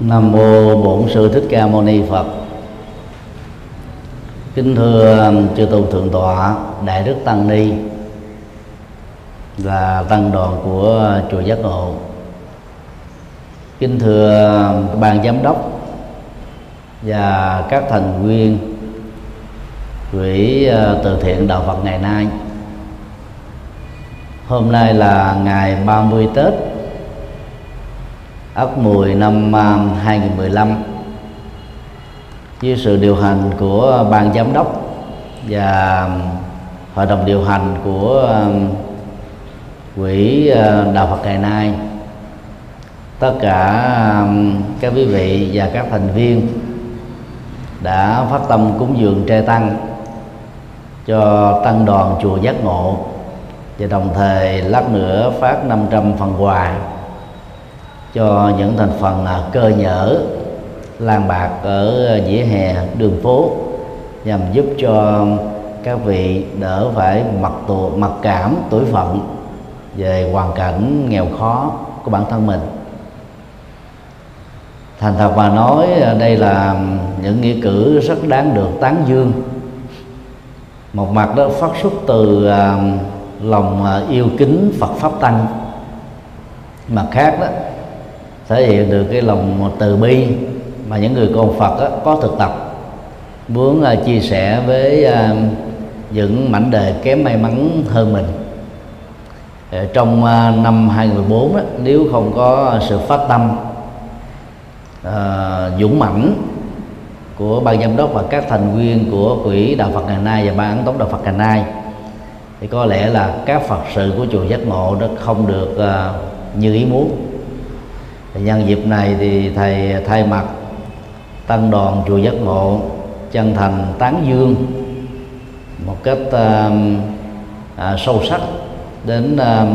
Nam mô Bổn Sư Thích Ca Mâu Ni Phật. Kính thưa um, chư tu thượng tọa, Đại đức Tăng Ni và tăng đoàn của chùa Giác Ngộ. Kính thưa um, ban giám đốc và các thành viên quỹ uh, từ thiện đạo Phật ngày nay. Hôm nay là ngày 30 Tết Ất Mùi năm à, 2015 dưới sự điều hành của ban giám đốc và à, hội đồng điều hành của à, quỹ đạo Phật ngày nay, tất cả các quý vị và các thành viên đã phát tâm cúng dường tre tăng cho tăng đoàn chùa giác ngộ và đồng thời lát nữa phát 500 phần quà cho những thành phần là cơ nhở lan bạc ở vỉa hè đường phố, nhằm giúp cho các vị đỡ phải mặc tù, mặc cảm tuổi phận về hoàn cảnh nghèo khó của bản thân mình. Thành thật mà nói à, đây là những nghĩa cử rất đáng được tán dương. Một mặt đó phát xuất từ à, lòng à, yêu kính Phật pháp tăng. Mặt khác đó thể hiện được cái lòng từ bi mà những người con Phật đó, có thực tập. Muốn uh, chia sẻ với uh, những mảnh đề kém may mắn hơn mình. Ờ, trong uh, năm 2014 đó, nếu không có sự phát tâm uh, dũng mãnh của ban giám đốc và các thành viên của quỹ đạo Phật ngày nay và ban ấn tống đạo Phật ngày nay thì có lẽ là các Phật sự của chùa giác ngộ đó không được uh, như ý muốn nhân dịp này thì thầy thay mặt tăng đoàn chùa giác ngộ chân thành tán dương một cách uh, uh, sâu sắc đến uh,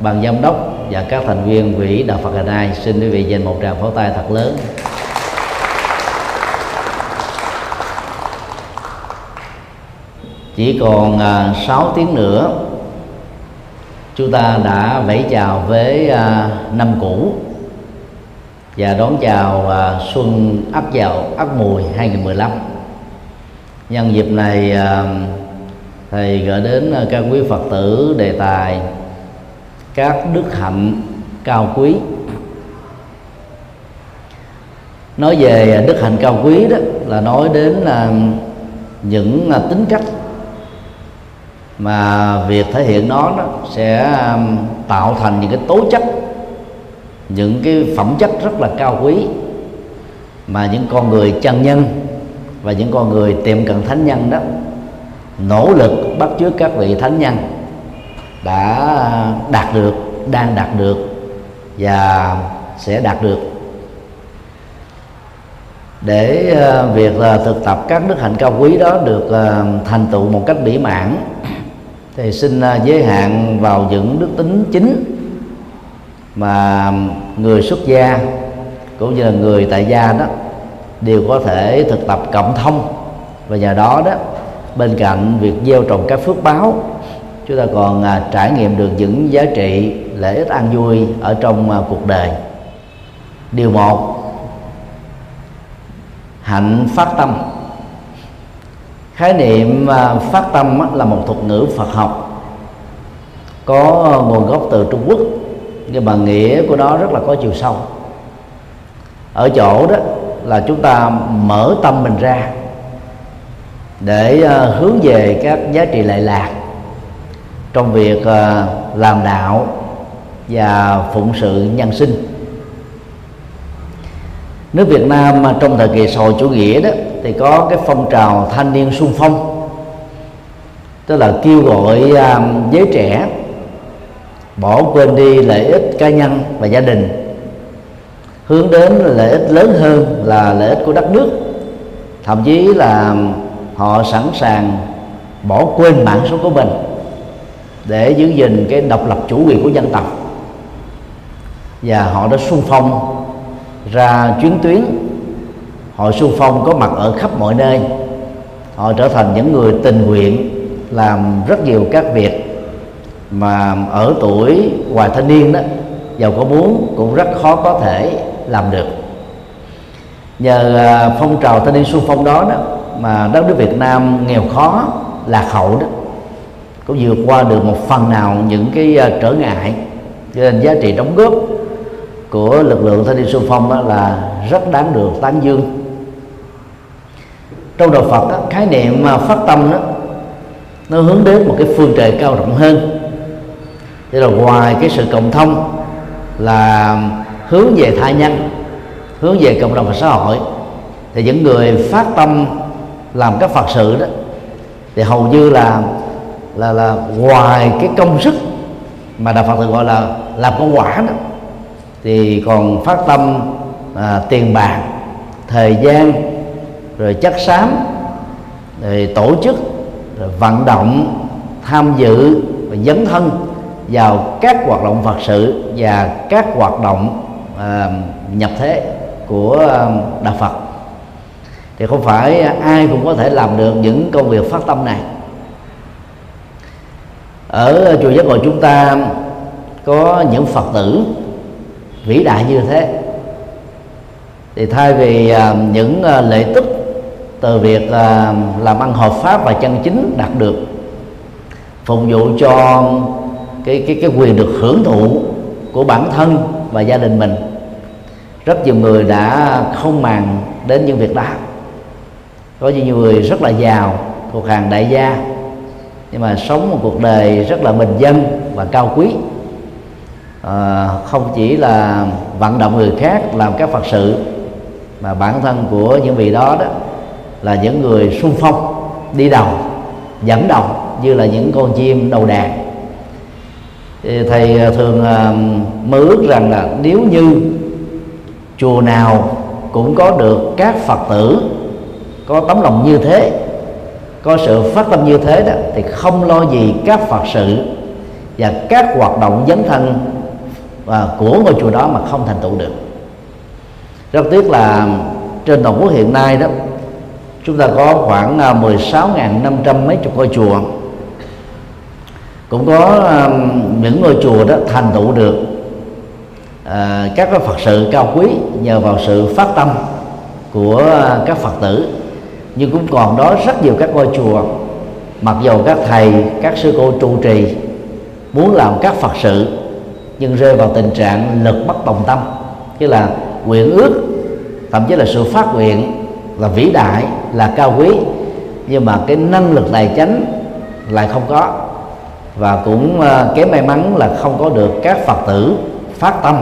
ban giám đốc và các thành viên quỹ đạo Phật ngày nay xin quý vị dành một tràng pháo tay thật lớn. Chỉ còn à, uh, 6 tiếng nữa chúng ta đã vẫy chào với uh, năm cũ và đón chào à, xuân Ất Dậu Ất Mùi 2015 nhân dịp này à, thầy gửi đến à, các quý Phật tử, đề tài, các đức hạnh cao quý. Nói về đức hạnh cao quý đó, là nói đến là những tính cách mà việc thể hiện nó nó sẽ tạo thành những cái tố chất những cái phẩm chất rất là cao quý mà những con người chân nhân và những con người tiệm cận thánh nhân đó, nỗ lực bắt chước các vị thánh nhân đã đạt được, đang đạt được và sẽ đạt được. Để ờ, việc là thực tập các đức hạnh cao quý đó được ờ, thành tựu một cách mỹ mãn, thì xin ờ, giới hạn vào những đức tính chính mà người xuất gia cũng như là người tại gia đó đều có thể thực tập cộng thông. Và nhờ đó đó bên cạnh việc gieo trồng các phước báo chúng ta còn à, trải nghiệm được những giá trị lợi ích an vui ở trong à, cuộc đời. Điều một hạnh phát tâm. Khái niệm à, phát tâm là một thuật ngữ phật học có à, nguồn gốc từ trung quốc nhưng mà nghĩa của nó rất là có chiều sâu. Ở chỗ đó là chúng ta mở tâm mình ra để uh, hướng về các giá trị lệ lạc trong việc uh, làm đạo và phụng sự nhân sinh. Nước Việt Nam trong thời kỳ xã hội chủ nghĩa đó thì có cái phong trào thanh niên sung phong tức là kêu gọi uh, giới trẻ bỏ quên đi lợi ích cá nhân và gia đình. Hướng đến lợi ích lớn hơn là lợi ích của đất nước. Thậm chí là họ sẵn sàng bỏ quên mạng sống của mình để giữ gìn cái độc lập chủ quyền của dân tộc. Và họ đã xung phong ra chuyến tuyến. Họ xung phong có mặt ở khắp mọi nơi. Họ trở thành những người tình nguyện làm rất nhiều các việc mà ở tuổi ngoài thanh niên đó giàu có muốn cũng rất khó có thể làm được. Nhờ à, phong trào thanh niên xung phong đó đó mà đất nước Việt Nam nghèo khó lạc hậu đó cũng vượt qua được một phần nào những cái à, trở ngại. Cho nên giá trị đóng góp của lực lượng thanh niên xung phong đó là rất đáng được tán dương. Trong đạo Phật đó, khái niệm à, phát tâm đó nó hướng đến một cái phương trời cao rộng hơn thế là ngoài cái sự cộng thông là hướng về tha nhân hướng về cộng đồng và xã hội thì những người phát tâm làm các phật sự đó thì hầu như là là là ngoài cái công sức mà đạo phật thường gọi là làm công quả đó thì còn phát tâm à, tiền bạc thời gian rồi chất xám rồi tổ chức rồi vận động tham dự và dấn thân vào các hoạt động phật sự và các hoạt động à, nhập thế của à, đạo phật. Thì không phải ai cũng có thể làm được những công việc phát tâm này. Ở chùa giác ngộ chúng ta có những phật tử vĩ đại như thế. Thì thay vì những ờ, à, lệ tức từ việc à, làm ăn hợp pháp và chân chính đạt được phục vụ cho cái cái cái quyền được hưởng thụ của bản thân và gia đình mình. Rất nhiều người đã không màng đến những việc đó. Có nhiều người rất là giàu thuộc hàng đại gia nhưng mà sống một cuộc đời rất là bình dân và cao quý. À, không chỉ là vận động người khác làm các phật sự mà bản thân của những vị đó đó là những người sung phong đi đầu dẫn đầu như là những con chim đầu đàn thầy à, thường à, mơ ước rằng là nếu như chùa nào cũng có được các phật tử có tấm lòng như thế, có sự phát tâm như thế đó, thì không lo gì các phật sự và các hoạt động dấn thân và của ngôi chùa đó mà không thành tựu được. Rất tiếc là trên toàn quốc hiện nay đó, chúng ta có khoảng à, 16.500 mấy chục ngôi chùa cũng có um, những ngôi chùa đó thành tựu được. À, các cái phật sự cao quý nhờ vào sự phát tâm của các phật tử. Nhưng cũng còn đó rất nhiều các ngôi chùa mặc dầu các thầy các sư cô trụ trì muốn làm các phật sự nhưng rơi vào tình trạng lực bất tòng tâm tức là nguyện ước thậm chí là sự phát nguyện là vĩ đại là cao quý nhưng mà cái năng lực tài chánh lại không có và cũng ờ, kém may mắn là không có được các phật tử phát tâm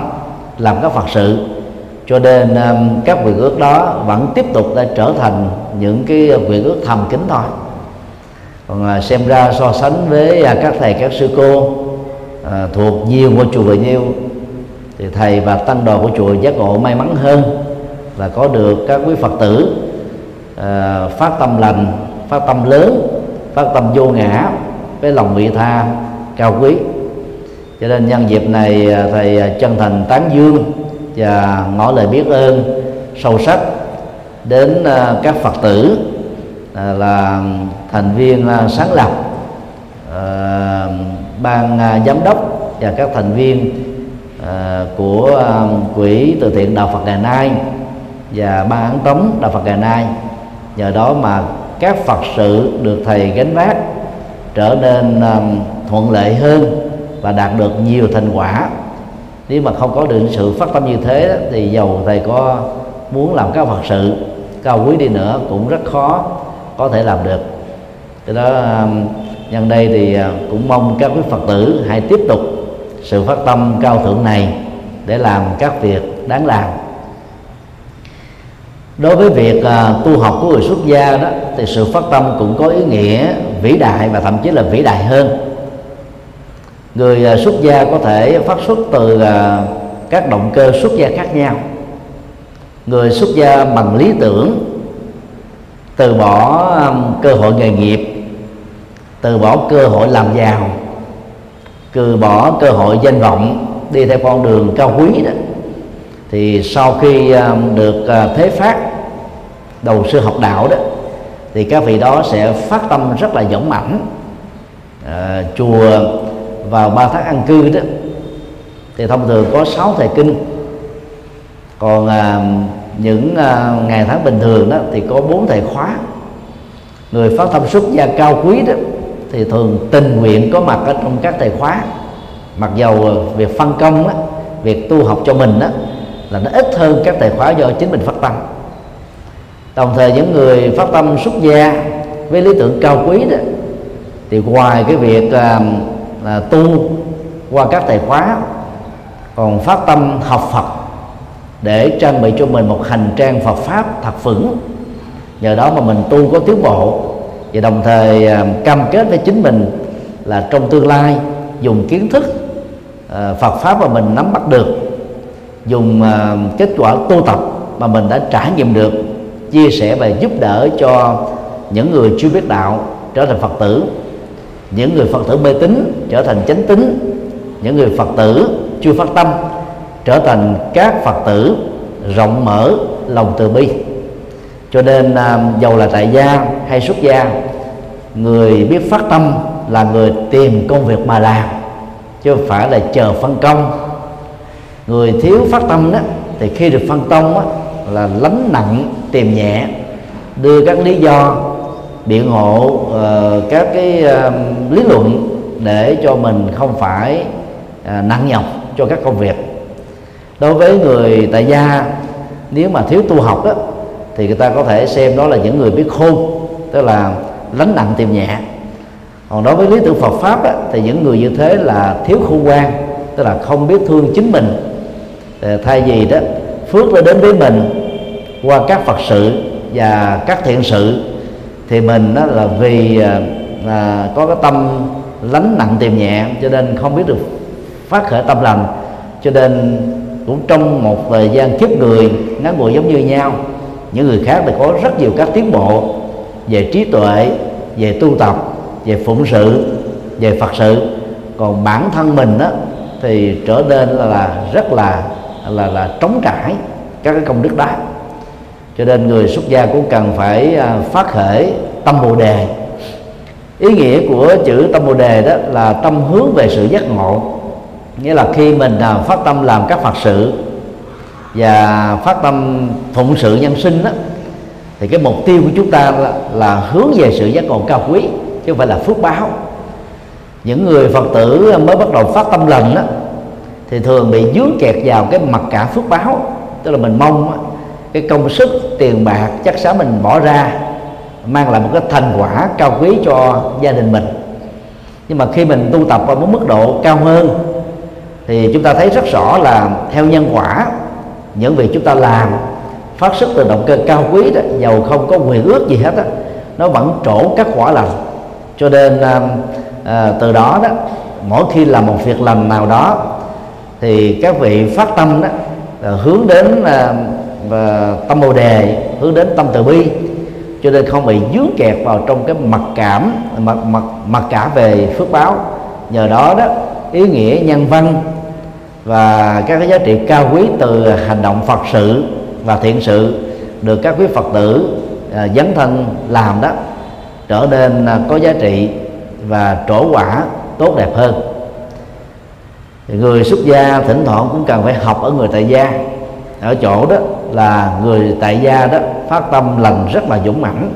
làm các phật sự. Cho nên ờ, các quyền ước đó vẫn tiếp tục đã trở thành những cái quyền ước thầm kín thôi. Còn ờ, xem ra so sánh với các thầy các sư cô à, thuộc nhiều ngôi chùa bao nhiêu thì thầy và tăng đoàn của chùa giác ngộ may mắn hơn là có được các quý phật tử à, phát tâm lành phát tâm lớn phát tâm vô ngã với lòng vị tha cao quý. Cho nên nhân dịp này à, thầy à, chân thành tán dương và ngỏ lời biết ơn sâu sắc đến à, các phật tử là thành viên sáng lập ban giám đốc và các thành viên của quỹ từ thiện đạo Phật ngày nay và ban án tống đạo Phật ngày nay nhờ đó mà các Phật sự được thầy gánh vác trở nên um, thuận lợi hơn và đạt được nhiều thành quả. Nếu mà không có được sự phát tâm như thế thì dầu thầy có muốn làm các phật sự cao quý đi nữa cũng rất khó có thể làm được. Cái đó um, nhân đây thì uh, cũng mong các quý phật tử hãy tiếp tục sự phát tâm cao thượng này để làm các việc đáng làm đối với việc uh, tu học của người xuất gia đó thì sự phát tâm cũng có ý nghĩa vĩ đại và thậm chí là vĩ đại hơn. Người à, xuất gia có thể phát xuất từ à, các động cơ xuất gia khác nhau. Người xuất gia bằng lý tưởng từ bỏ à, cơ hội nghề nghiệp từ bỏ cơ hội làm giàu từ bỏ cơ hội danh vọng đi theo con đường cao quý đó thì sau khi à, được à, thế phát đầu sư học đạo đó thì các vị đó sẽ phát tâm rất là dũng mãnh. À, chùa vào ba tháng ăn cư đó thì thông thường có sáu thời kinh. Còn à, những à, ngày tháng bình thường đó thì có bốn thầy khóa. Người phát tâm xuất gia cao quý đó thì thường tình nguyện có mặt ở trong các thầy khóa. Mặc dầu à, việc phân công đó, việc tu học cho mình đó là nó ít hơn các tài khóa do chính mình phát tâm. Đồng thời những người phát tâm xuất gia với lý tưởng cao quý đó thì ngoài cái việc là, là tu qua các tài khóa còn phát tâm học Phật để trang bị cho mình một hành trang Phật pháp thật vững. Nhờ đó mà mình tu có tiến bộ và đồng thời à, cam kết với chính mình là trong tương lai dùng kiến thức à, Phật pháp mà mình nắm bắt được dùng à, kết quả tu tập mà mình đã trải nghiệm được, chia sẻ và giúp đỡ cho những người chưa biết đạo trở thành Phật tử, những người Phật tử mê tín trở thành chánh tín, những người Phật tử chưa phát tâm trở thành các Phật tử rộng mở lòng từ bi. Cho nên giàu dầu là tại gia hay xuất gia, người biết phát tâm là người tìm công việc mà làm, chứ không phải là chờ phân công người thiếu phát tâm đó thì khi được phân tông đó, là lánh nặng tìm nhẹ. Đưa các lý do biện hộ uh, các cái uh, lý luận để cho mình không phải uh, nặng nhọc cho các công việc. Đối với người tại gia nếu mà thiếu tu học đó thì người ta có thể xem đó là những người biết khôn tức là lánh nặng tìm nhẹ. Còn đối với lý tưởng Phật pháp á, thì những người như thế là thiếu khôn ngoan tức là không biết thương chính mình. Ờ, thay vì đó phước nó đến với mình qua các Phật sự và các thiện sự thì mình đó là vì à, có cái tâm lánh nặng tìm nhẹ cho nên không biết được phát khởi tâm lành. Cho nên cũng trong một thời gian kiếp người ngắn ngủi giống như nhau những người khác thì có rất nhiều các tiến bộ về trí tuệ về tu tập về phụng sự về phật sự. Còn bản thân mình đó thì trở nên là, là rất là là là trống trải các cái công đức đó. Cho nên người xuất gia cũng cần phải à, phát khởi tâm bồ đề. Ý nghĩa của chữ tâm bồ đề đó là tâm hướng về sự giác ngộ. Nghĩa là khi mình à, phát tâm làm các phật sự và phát tâm phụng sự nhân sinh đó thì cái mục tiêu của chúng ta là, là hướng về sự giác ngộ cao quý chứ không phải là phước báo. Những người phật tử mới bắt đầu phát tâm lành đó thì thường bị dướng kẹt vào cái mặt cả phước báo. Tức là mình mong cái công sức tiền bạc chắc xá mình bỏ ra mang lại một cái thành quả cao quý cho gia đình mình. Nhưng mà khi mình tu tập ở một mức độ cao hơn thì chúng ta thấy rất rõ là theo nhân quả những việc chúng ta làm phát xuất từ động cơ cao quý đó giàu không có quyền ước gì hết á nó vẫn trổ các quả lành. Cho nên à, à, từ đó đó mỗi khi làm một việc lành nào đó thì các vị phát tâm đó là hướng đến à, và tâm bồ đề hướng đến tâm từ bi. Cho nên không bị dướng kẹt vào trong cái mặc cảm mặc mặc mặc cả về phước báo. Nhờ đó đó ý nghĩa nhân văn và các cái giá trị cao quý từ hành động Phật sự và thiện sự được các quý Phật tử à, dấn thân làm đó trở nên à, có giá trị và trổ quả tốt đẹp hơn người xuất gia thỉnh thoảng cũng cần phải học ở người tại gia. Ở chỗ đó là người tại gia đó phát tâm lành rất là dũng mãnh.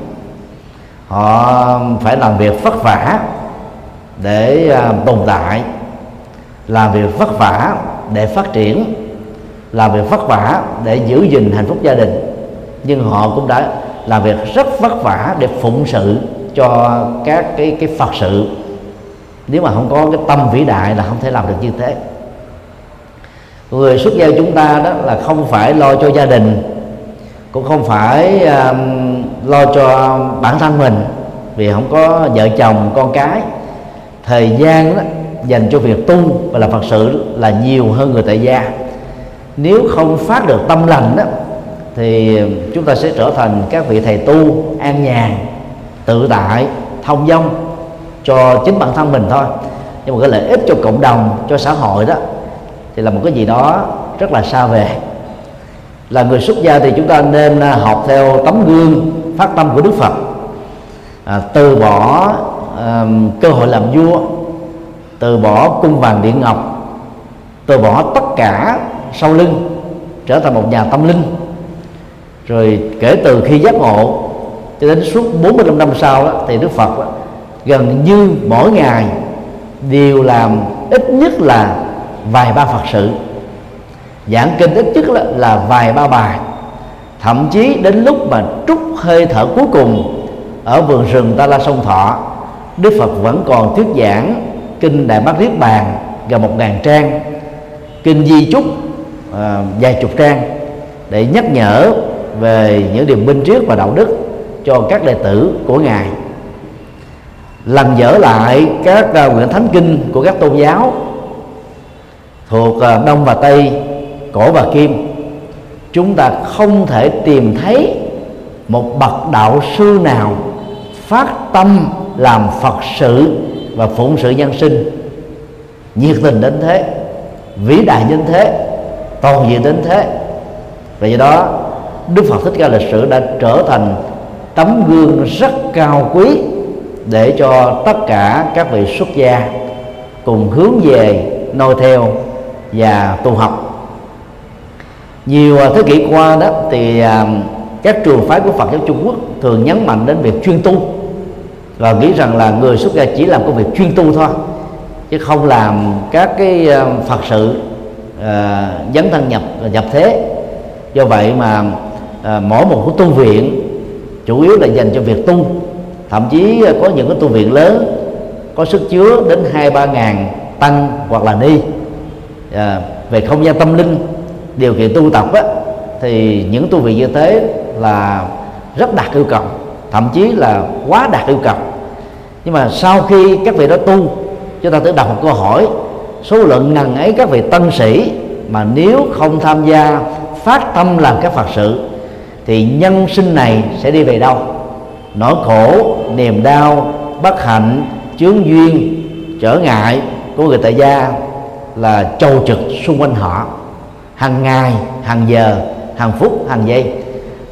Họ phải làm việc vất vả để à, tồn tại, làm việc vất vả để phát triển, làm việc vất vả để giữ gìn hạnh phúc gia đình. Nhưng họ cũng đã làm việc rất vất vả để phụng sự cho các cái cái phật sự nếu mà không có cái tâm vĩ đại là không thể làm được như thế. Người xuất gia chúng ta đó là không phải lo cho gia đình cũng không phải um, lo cho bản thân mình vì không có vợ chồng con cái. Thời gian đó dành cho việc tu và làm phật sự là nhiều hơn người tại gia. Nếu không phát được tâm lành đó thì chúng ta sẽ trở thành các vị thầy tu an nhàn tự tại thông dong cho chính bản thân mình thôi. Nhưng mà cái lợi ích cho cộng đồng cho xã hội đó thì là một cái gì đó rất là xa về là người xuất gia thì chúng ta nên à, học theo tấm gương phát tâm của đức phật. À, từ bỏ à, cơ hội làm vua từ bỏ cung vàng điện ngọc từ bỏ tất cả sau lưng trở thành một nhà tâm linh. Rồi kể từ khi giác ngộ cho đến suốt 45 năm sau đó, thì Đức Phật đó, gần như mỗi ngày đều làm ít nhất là vài ba Phật sự. Giảng kinh ít nhất là, là vài ba bài. Thậm chí đến lúc mà trút hơi thở cuối cùng ở vườn rừng Ta La Sông Thọ Đức Phật vẫn còn thuyết giảng kinh Đại Bát Niết Bàn gần một ngàn trang kinh Di Chúc à, vài chục trang để nhắc nhở về những điều minh triết và đạo đức cho các đệ tử của ngài lần dở lại các à, uh, quyển thánh kinh của các tôn giáo thuộc uh, đông và tây cổ và kim. Chúng ta không thể tìm thấy một bậc đạo sư nào phát tâm làm phật sự và phụng sự nhân sinh. Nhiệt tình đến thế vĩ đại đến thế toàn diện đến thế. Và do đó đức phật thích ca lịch sử đã trở thành tấm gương rất cao quý để cho tất cả các vị xuất gia cùng hướng về noi theo và tu học. Nhiều à, thế kỷ qua đó thì à, các trường phái của Phật giáo Trung Quốc thường nhấn mạnh đến việc chuyên tu và nghĩ rằng là người xuất gia chỉ làm công việc chuyên tu thôi chứ không làm các cái à, Phật sự à, dấn thân nhập nhập thế. Do vậy mà à, mỗi một cái tu viện chủ yếu là dành cho việc tu thậm chí ờ, có những cái tu viện lớn có sức chứa đến hai ba ngàn tăng hoặc là ni. À, về không gian tâm linh điều kiện tu tập á, thì những tu viện như thế là rất đạt yêu cầu thậm chí là quá đạt yêu cầu. Nhưng mà sau khi các vị đó tu chúng ta tự đặt một câu hỏi số lượng ngần ấy các vị tân sĩ mà nếu không tham gia phát tâm làm các phật sự thì nhân sinh này sẽ đi về đâu? Nỗi khổ, niềm đau, bất hạnh, chướng duyên, trở ngại của người tại gia là trầu trực xung quanh họ. Hàng ngày, hàng giờ, hàng phút, hàng giây.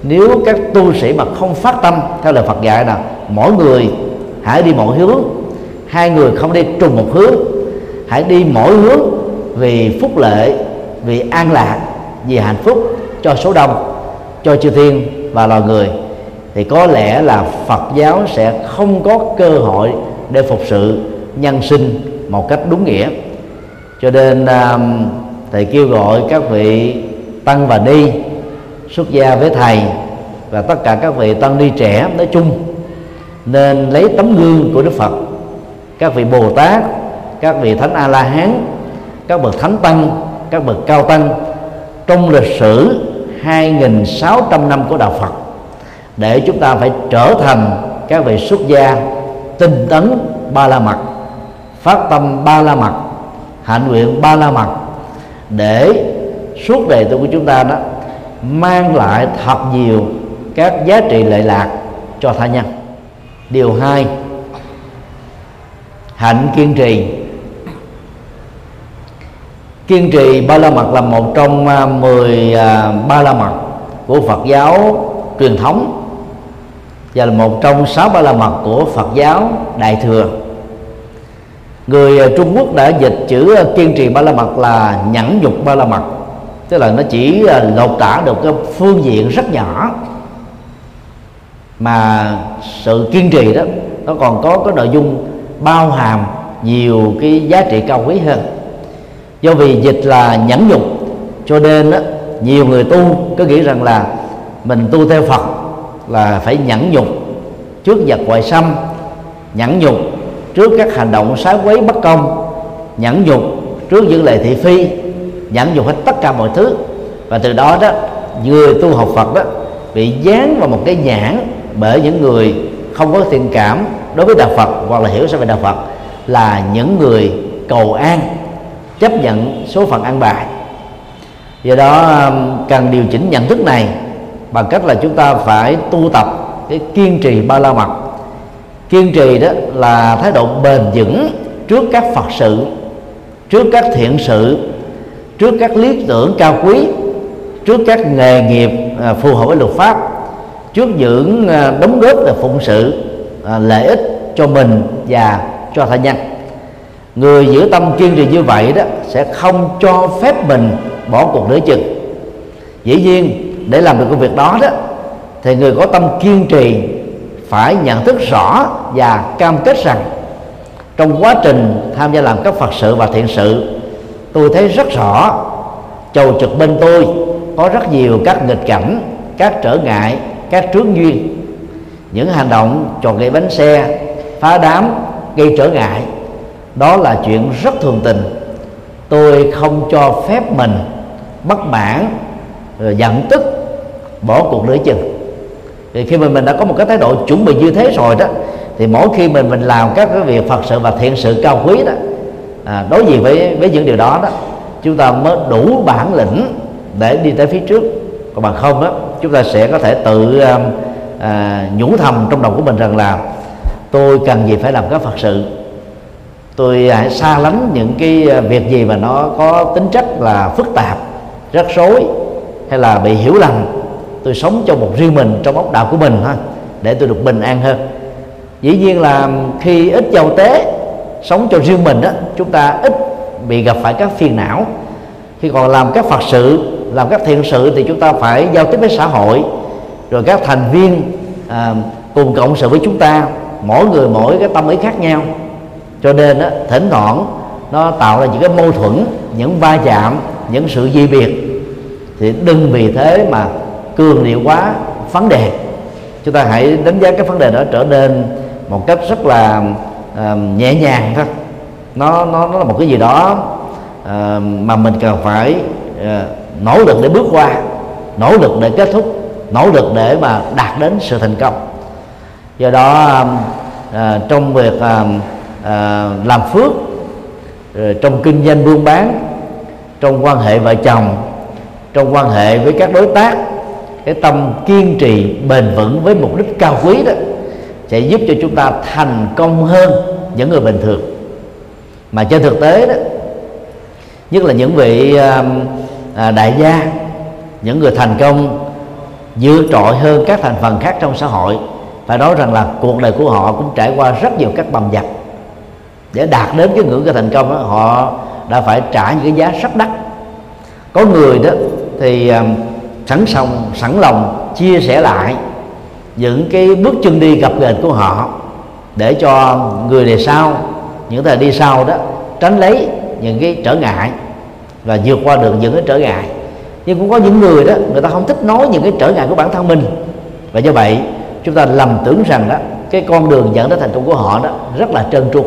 Nếu các tu sĩ mà không phát tâm theo lời Phật dạy là mỗi người hãy đi mỗi hướng, hai người không đi trùng một hướng, hãy đi mỗi hướng vì phúc lệ vì an lạc, vì hạnh phúc cho số đông, cho chư thiên và loài người thì có lẽ là Phật giáo sẽ không có cơ hội để phục sự nhân sinh một cách đúng nghĩa. Cho nên um, thầy kêu gọi các vị tăng và ni xuất gia với thầy và tất cả các vị tăng ni trẻ nói chung nên lấy tấm gương của Đức Phật. Các vị Bồ Tát các vị Thánh A La Hán các bậc Thánh Tăng các bậc Cao Tăng trong lịch sử 2.600 năm của Đạo Phật để chúng ta phải trở thành các vị xuất gia tinh tấn ba la mật phát tâm ba la mật hạnh nguyện ba la mật để suốt đời tu của chúng ta đó mang lại thật nhiều các giá trị lệ lạc cho tha nhân. Điều hai hạnh kiên trì. Kiên trì ba la mật là một trong à, mười à, ba la mật của phật giáo truyền thống và là một trong sáu ba la mật của phật giáo đại thừa. Người ờ, trung quốc đã dịch chữ ờ, kiên trì ba la mật là nhẫn nhục ba la mật. Tức là nó chỉ ờ, lột tả được cái phương diện rất nhỏ. Mà sự kiên trì đó nó còn có cái nội dung bao hàm nhiều cái giá trị cao quý hơn. Do vì dịch là nhẫn nhục cho nên đó, nhiều người tu cứ nghĩ rằng là mình tu theo phật là phải nhẫn nhục trước vật ngoại xâm, nhẫn nhục trước các hành động sái quấy bất công, nhẫn nhục trước những lời thị phi, nhẫn nhục hết tất cả mọi thứ. Và từ đó đó, người tu học phật đó, bị dán vào một cái nhãn bởi những người không có thiện cảm đối với đạo phật hoặc là hiểu sao về đạo phật là những người cầu an, chấp nhận số phận ăn bài. Do đó cần điều chỉnh nhận thức này bằng cách là chúng ta phải tu tập cái kiên trì ba la mật. Kiên trì đó là thái độ bền vững trước các phật sự, trước các thiện sự, trước các lý tưởng cao quý, trước các nghề nghiệp à, phù hợp với luật pháp, trước những à, đóng góp là phụng sự à, lợi ích cho mình và cho tha nhân. Người giữ tâm kiên trì như vậy đó sẽ không cho phép mình bỏ cuộc nửa chừng. Dĩ nhiên để làm được công việc đó đó, thì người có tâm kiên trì phải nhận thức rõ và cam kết rằng trong quá trình tham gia làm các phật sự và thiện sự, tôi thấy rất rõ chầu trực bên tôi có rất nhiều các nghịch cảnh, các trở ngại, các trướng duyên những hành động tròn gây bánh xe, phá đám, gây trở ngại, đó là chuyện rất thường tình. Tôi không cho phép mình bất mãn, rồi giận tức bỏ cuộc nửa chừng. Thì khi mà mình đã có một cái thái độ chuẩn bị như thế rồi đó thì mỗi khi mình mình làm các cái việc phật sự và thiện sự cao quý đó à, đối diện với với những điều đó đó chúng ta mới đủ bản lĩnh để đi tới phía trước. Còn bằng không đó chúng ta sẽ có thể tự um, à, nhủ thầm trong đầu của mình rằng là tôi cần gì phải làm các phật sự. Tôi hãy xa lánh những cái à, việc gì mà nó có tính chất là phức tạp rắc rối hay là bị hiểu lầm tôi sống cho một riêng mình trong ốc đạo của mình ha để tôi được bình an hơn. Dĩ nhiên là khi ít giàu tế sống cho riêng mình đó chúng ta ít bị gặp phải các phiền não. Khi còn làm các phật sự làm các thiện sự thì chúng ta phải giao tiếp với xã hội rồi các thành viên à, cùng cộng sự với chúng ta mỗi người mỗi cái tâm ý khác nhau. Cho nên đó, thỉnh thoảng nó tạo ra những cái mâu thuẫn những va chạm những sự di biệt. Thì đừng vì thế mà cường điệu quá vấn đề. Chúng ta hãy đánh giá cái vấn đề đó trở nên một cách rất là uh, nhẹ nhàng thôi. Nó nó nó là một cái gì đó uh, mà mình cần phải uh, nỗ lực để bước qua nỗ lực để kết thúc nỗ lực để mà đạt đến sự thành công. Do đó uh, trong việc uh, uh, làm phước rồi trong kinh doanh buôn bán trong quan hệ vợ chồng trong quan hệ với các đối tác cái tâm kiên trì bền vững với mục đích cao quý đó sẽ giúp cho chúng ta thành công hơn những người bình thường. Mà trên thực tế đó nhất là những vị um, à, đại gia những người thành công vượt trội hơn các thành phần khác trong xã hội phải nói rằng là cuộc đời của họ cũng trải qua rất nhiều các bầm dập. Để đạt đến cái ngưỡng cái thành công đó, họ đã phải trả những cái giá rất đắt. Có người đó thì um, sẵn sàng sẵn lòng chia sẻ lại những cái bước chân đi gặp ghềnh của họ để cho người đề sau, những thời đi sau đó tránh lấy những cái trở ngại và vượt qua được những cái trở ngại. Nhưng cũng có những người đó, người ta không thích nói những cái trở ngại của bản thân mình. Và do vậy, chúng ta lầm tưởng rằng đó, cái con đường dẫn đến thành công của họ đó rất là trơn tru.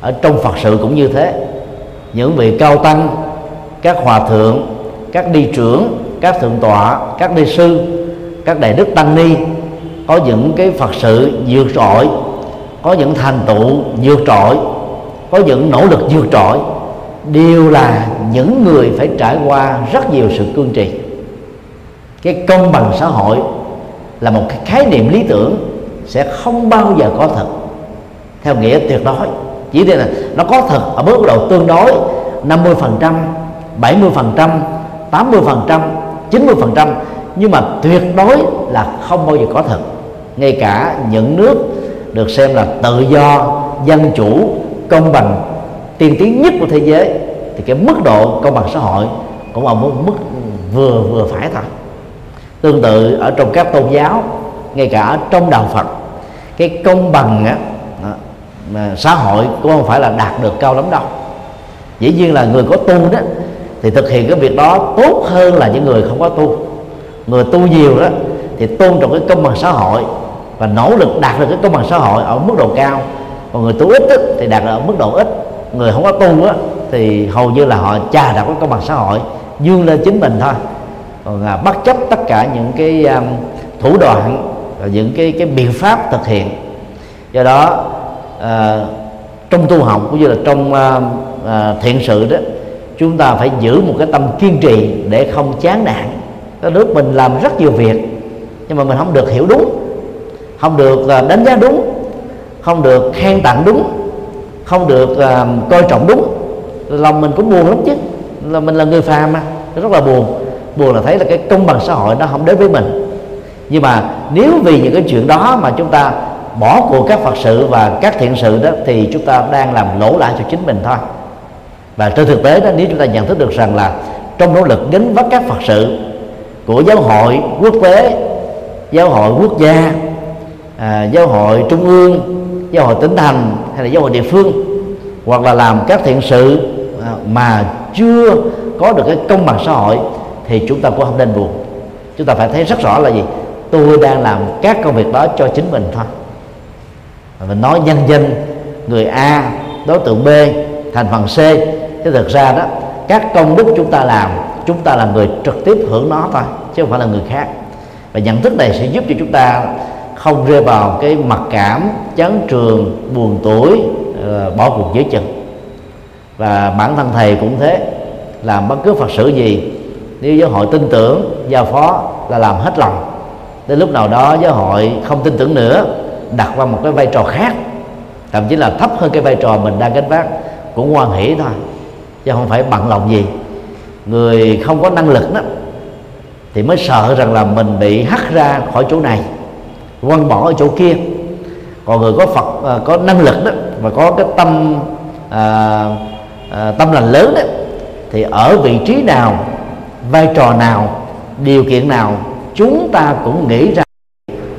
Ở trong phật sự cũng như thế. Những vị cao tăng, các hòa thượng, các đi trưởng các thượng tọa, các ni sư, các đại đức tăng ni, có những cái phật sự vượt trội, có những thành tựu vượt trội, có những nỗ lực vượt trội, đều là những người phải trải qua rất nhiều sự cương trì. Cái công bằng xã hội là một cái khái niệm lý tưởng sẽ không bao giờ có thật. Theo nghĩa tuyệt đối, chỉ thế là nó có thật ở mức độ tương đối 50 phần trăm 70 phần trăm 80 phần trăm 90 phần trăm nhưng mà tuyệt đối là không bao giờ có thật. Ngay cả những nước được xem là tự do dân chủ công bằng tiên tiến nhất của thế giới thì cái mức độ công bằng xã hội cũng ở một mức vừa vừa phải thôi. Tương tự ở trong các tôn giáo ngay cả ở trong đạo phật cái công bằng á, mà xã hội cũng không phải là đạt được cao lắm đâu. Dĩ nhiên là người có tu đó thì thực hiện cái việc đó tốt hơn là những người không có tu. Người tu nhiều đó thì tôn trọng cái công bằng xã hội và nỗ lực đạt được cái công bằng xã hội ở mức độ cao. Còn người tu ít đó, thì đạt được ở mức độ ít. Người không có tu đó thì hầu như là họ chà đạt cái công bằng xã hội dương lên chính mình thôi. Còn à, bất chấp tất cả những cái um, thủ đoạn và những cái cái biện pháp thực hiện. Do đó à, trong tu học cũng như là trong à, à, thiện sự đó chúng ta phải giữ một cái tâm kiên trì để không chán nản. Có nước mình làm rất nhiều việc nhưng mà mình không được hiểu đúng không được à, đánh giá đúng không được khen tặng đúng không được uh, coi trọng đúng. Lòng mình cũng buồn lắm chứ. Là mình là người phàm mà rất là buồn. Buồn là thấy là cái công bằng xã hội nó không đến với mình. Nhưng mà nếu vì những cái chuyện đó mà chúng ta bỏ cuộc các phật sự và các thiện sự đó thì chúng ta đang làm lỗ lại cho chính mình thôi và trên thực tế đó nếu chúng ta nhận thức được rằng là trong nỗ lực gánh vác các phật sự của giáo hội quốc tế giáo hội quốc gia à, giáo hội trung ương giáo hội tỉnh thành hay là giáo hội địa phương hoặc là làm các thiện sự à, mà chưa có được cái công bằng xã hội thì chúng ta cũng không nên buồn. Chúng ta phải thấy rất rõ là gì? Tôi đang làm các công việc đó cho chính mình thôi. Mình nói nhân danh người A đối tượng B thành phần C chứ thực ra đó, các công đức chúng ta làm, chúng ta là người trực tiếp hưởng nó thôi, chứ không phải là người khác. Và nhận thức này sẽ giúp cho chúng ta không rơi vào cái mặc cảm, chán trường, buồn tuổi ờ, bỏ cuộc dưới chừng và bản thân thầy cũng thế, làm bất cứ phật sự gì, nếu giáo hội tin tưởng, giao phó là làm hết lòng. Đến lúc nào đó giáo hội không tin tưởng nữa, đặt qua một cái vai trò khác, thậm chí là thấp hơn cái vai trò mình đang gánh vác, cũng hoan hỷ thôi chứ không phải bận lòng gì. Người không có năng lực đó thì mới sợ rằng là mình bị hắt ra khỏi chỗ này quăng bỏ ở chỗ kia. Còn người có phật à, có năng lực đó và có cái tâm à, à, tâm lành lớn đó thì ở vị trí nào vai trò nào điều kiện nào chúng ta cũng nghĩ ra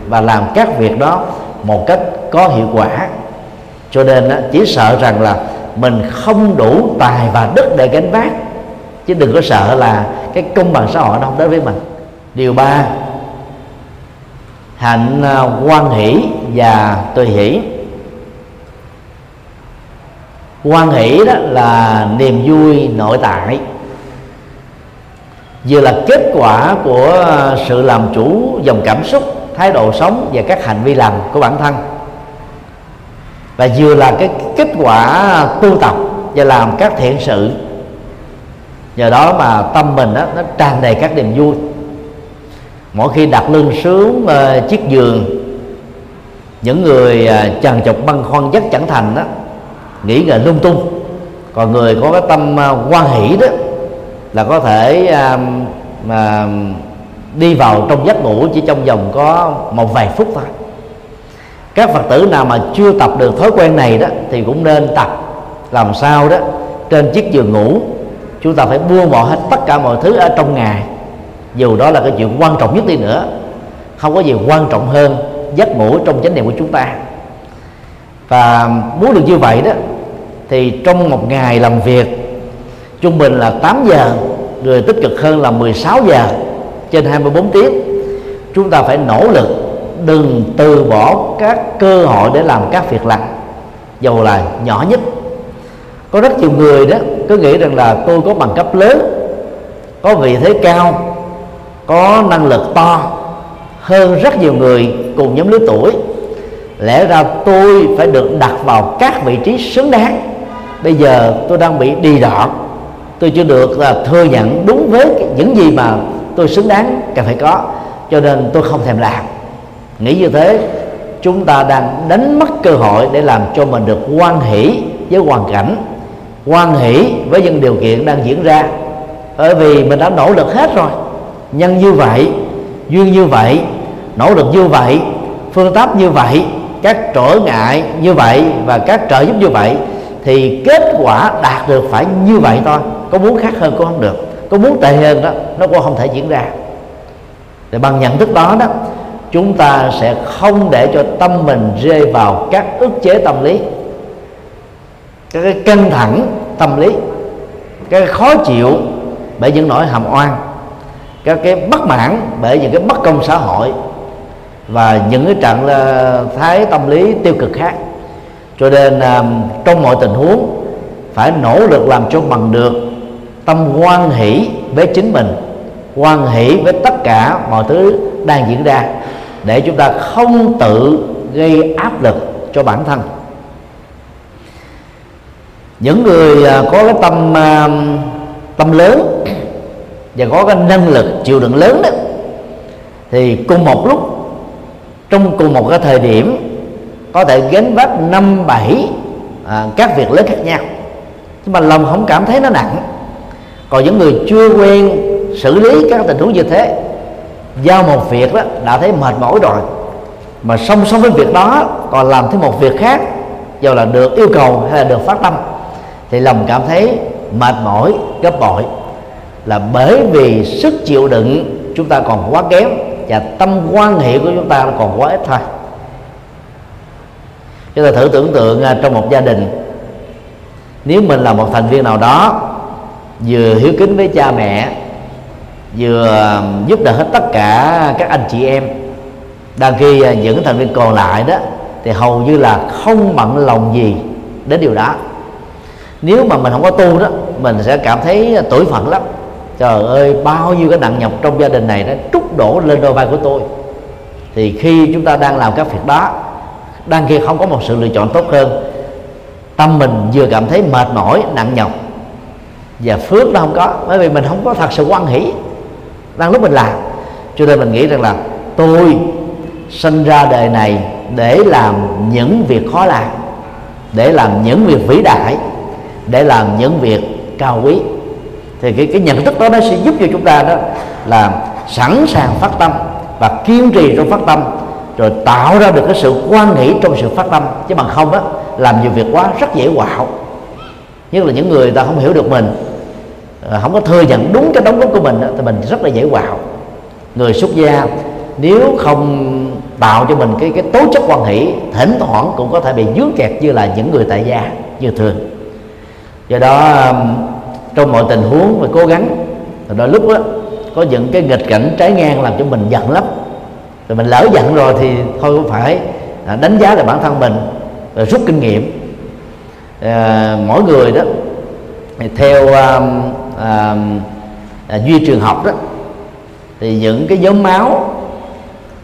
và làm các việc đó một cách có hiệu quả. Cho nên đó, chỉ sợ rằng là mình không đủ tài và đức để gánh vác. Chứ đừng có sợ là cái công bằng xã hội nó không đến với mình. Điều ba, hạnh à, quan hỷ và tùy hỷ. Quan hỷ đó là niềm vui nội tại. Vừa là kết quả của sự làm chủ dòng cảm xúc, thái độ sống và các hành vi làm của bản thân và vừa là cái kết quả tu tập và làm các thiện sự. Nhờ đó mà tâm mình đó, nó tràn đầy các niềm vui. Mỗi khi đặt lưng xuống uh, chiếc giường những người ờ, uh, trần chọc băn khoăn giấc chẳng thành đó nghĩ ngợi lung tung. Còn người có cái tâm ờ, uh, quan hỷ đó là có thể uh, mà đi vào trong giấc ngủ chỉ trong vòng có một vài phút thôi các phật tử nào mà chưa tập được thói quen này đó, thì cũng nên tập. Làm sao đó? Trên chiếc giường ngủ, chúng ta phải buông bỏ hết tất cả mọi thứ ở trong ngày. Dù đó là cái chuyện quan trọng nhất đi nữa. Không có gì quan trọng hơn giấc ngủ trong chánh niệm của chúng ta. Và muốn được như vậy đó, thì trong một ngày làm việc, trung bình là 8 giờ, người tích cực hơn là 16 giờ trên 24 tiếng. Chúng ta phải nỗ lực đừng từ bỏ các cơ hội để làm các việc lành. Dầu là nhỏ nhất. Có rất nhiều người đó cứ nghĩ rằng là tôi có bằng cấp lớn, có vị thế cao, có năng lực to. Hơn rất nhiều người cùng nhóm lứa tuổi, lẽ ra tôi phải được đặt vào các vị trí xứng đáng. Bây giờ tôi đang bị đi đọt tôi chưa được là thừa nhận đúng với những gì mà tôi xứng đáng cần phải có, cho nên tôi không thèm làm nghĩ như thế, chúng ta đang đánh mất cơ hội để làm cho mình được quan hỷ với hoàn cảnh quan hỷ với những điều kiện đang diễn ra. Bởi vì mình đã nỗ lực hết rồi. Nhân như vậy, duyên như vậy, nỗ lực như vậy, phương pháp như vậy, các trở ngại như vậy và các trợ giúp như vậy, thì kết quả đạt được phải như vậy thôi. Có muốn khác hơn cũng không được. Có muốn tệ hơn đó, nó cũng không thể diễn ra. Để bằng nhận thức đó đó chúng ta sẽ không để cho tâm mình rơi vào các ức chế tâm lý, các cái căng thẳng tâm lý cái khó chịu bởi những nỗi hàm oan, các cái bất mãn bởi những cái bất công xã hội và những cái trạng thái tâm lý tiêu cực khác. Cho nên à, trong mọi tình huống phải nỗ lực làm cho bằng được tâm quan hỷ với chính mình quan hỷ với tất cả mọi thứ đang diễn ra để chúng ta không tự gây áp lực cho bản thân. Những người à, có cái tâm à, tâm lớn và có cái năng lực chịu đựng lớn đó thì cùng một lúc trong cùng một cái thời điểm có thể gánh vác năm bảy à, các việc lớn khác nhau. Nhưng mà lòng không cảm thấy nó nặng. Còn những người chưa quen xử lý các tình huống như thế giao một việc đó đã thấy mệt mỏi rồi. Mà song song với việc đó, còn làm thêm một việc khác, dù là được yêu cầu hay là được phát tâm, thì lòng cảm thấy mệt mỏi, gấp bội. Là bởi vì sức chịu đựng chúng ta còn quá kém, và tâm quan hệ của chúng ta còn quá ít thôi. Chúng ta thử tưởng tượng à, trong một gia đình, nếu mình là một thành viên nào đó, vừa hiếu kính với cha mẹ vừa um, giúp đỡ hết tất cả các anh chị em. Đang khi uh, những thành viên còn lại đó, thì hầu như là không bận lòng gì đến điều đó. Nếu mà mình không có tu đó, mình sẽ cảm thấy uh, tuổi phận lắm. Trời ơi, bao nhiêu cái nặng nhọc trong gia đình này nó trút đổ lên đôi vai của tôi. Thì khi chúng ta đang làm các việc đó, đang kia không có một sự lựa chọn tốt hơn, tâm mình vừa cảm thấy mệt mỏi, nặng nhọc, và phước nó không có, bởi vì mình không có thật sự quan hỷ đang lúc mình làm. Cho nên mình nghĩ rằng là tôi sinh ra đời này để làm những việc khó làm để làm những việc vĩ đại để làm những việc cao quý. Thì cái, cái nhận thức đó nó sẽ giúp cho chúng ta đó là sẵn sàng phát tâm và kiên trì trong phát tâm rồi tạo ra được cái sự quan nghĩ trong sự phát tâm. Chứ bằng không á làm nhiều việc quá rất dễ quạo. Nhất là những người ta không hiểu được mình. Ờ, không có thừa nhận đúng cái đóng góp của mình thì mình rất là dễ quạo. Người xuất gia nếu không tạo cho mình cái cái tố chất quan hỷ thỉnh thoảng cũng có thể bị dướng kẹt như là những người tại gia như thường. Do đó trong mọi tình huống phải cố gắng. Rồi đôi lúc đó, có những cái nghịch cảnh trái ngang làm cho mình giận lắm. Rồi mình lỡ giận rồi thì thôi cũng phải à, đánh giá lại bản thân mình rồi rút kinh nghiệm. À, mỗi người đó theo um, à, à, duy trường học đó thì những cái giống máu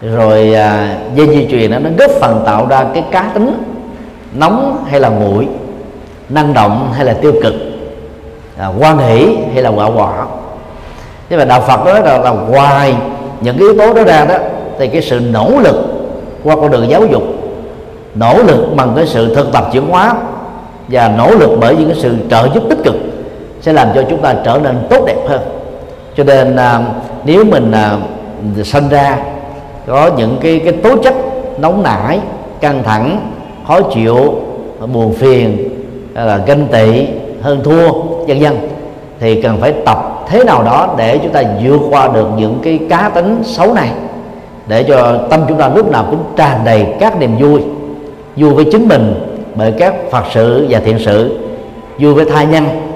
rồi à, dây di truyền đó nó góp phần tạo ra cái cá tính nóng hay là nguội năng động hay là tiêu cực à, quan hỷ hay là quả quả. Thế mà đạo phật đó là, là ngoài những cái yếu tố đó ra đó thì cái sự nỗ lực qua con đường giáo dục nỗ lực bằng cái sự thực tập chuyển hóa và nỗ lực bởi những cái sự trợ giúp tích cực sẽ làm cho chúng ta trở nên tốt đẹp hơn. Cho nên à, nếu mình à, sinh ra có những cái cái tố chất nóng nảy căng thẳng khó chịu buồn phiền là ganh tị hơn thua vân vân thì cần phải tập thế nào đó để chúng ta vượt qua được những cái cá tính xấu này để cho tâm chúng ta lúc nào cũng tràn đầy các niềm vui. Vui với chính mình bởi các phật sự và thiện sự vui với tha nhân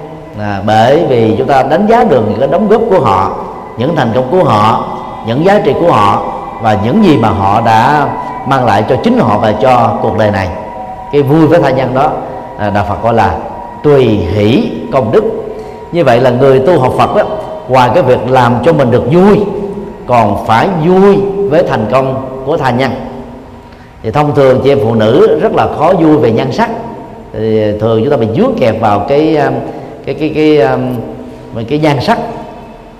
à, bởi vì chúng ta đánh giá được những cái đóng góp của họ những thành công của họ những giá trị của họ và những gì mà họ đã mang lại cho chính họ và cho cuộc đời này. Cái vui với tha nhân đó à, đạo phật gọi là tùy hỷ công đức. Như vậy là người tu học phật đó ngoài cái việc làm cho mình được vui còn phải vui với thành công của tha nhân. Thì thông thường chị em phụ nữ rất là khó vui về nhan sắc. Thì thường chúng ta bị dướng kẹp vào cái à, cái cái cái cái, um, cái nhan sắc.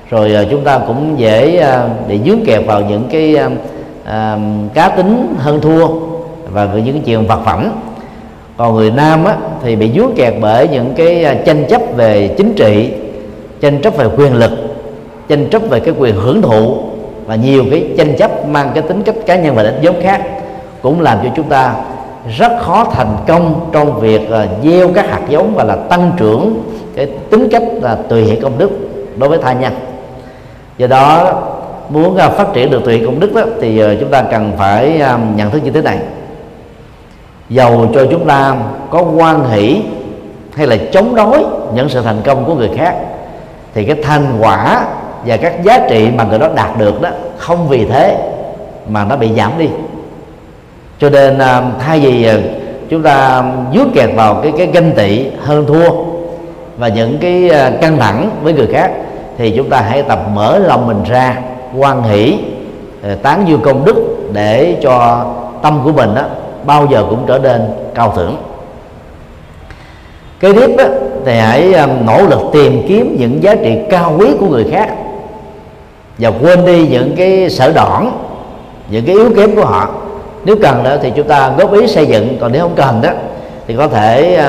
Rồi uh, chúng ta cũng dễ uh, bị dướng kẹp vào những cái uh, cá tính hơn thua và những cái chuyện vật phẩm còn người nam á, thì bị dướng kẹt bởi những cái à, tranh chấp về chính trị tranh chấp về quyền lực tranh chấp về cái quyền hưởng thụ và nhiều cái tranh chấp mang cái tính cách cá nhân và đánh giống khác cũng làm cho chúng ta rất khó thành công trong việc gieo các hạt giống và là tăng trưởng cái tính cách là tùy hệ công đức đối với tha nhân. Do đó muốn à, phát triển được tùy hệ công đức đó, thì ờ, chúng ta cần phải à, nhận thức như thế này. Giàu cho chúng ta có quan hỷ hay là chống đối những sự thành công của người khác thì cái thành quả và các giá trị mà người đó đạt được đó không vì thế mà nó bị giảm đi. Cho nên à, thay vì ờ, chúng ta dướng kẹt vào cái cái ganh tị hơn thua và những cái ờ, căng thẳng với người khác thì chúng ta hãy tập mở lòng mình ra quan hỷ ờ, tán dương công đức để cho tâm của mình đó bao giờ cũng trở nên cao thượng. Kế tiếp đó, thì hãy ờ, nỗ lực tìm kiếm những giá trị cao quý của người khác và quên đi những cái sở đoản, những cái yếu kém của họ. Nếu cần đó thì chúng ta góp ý xây dựng còn nếu không cần đó thì có thể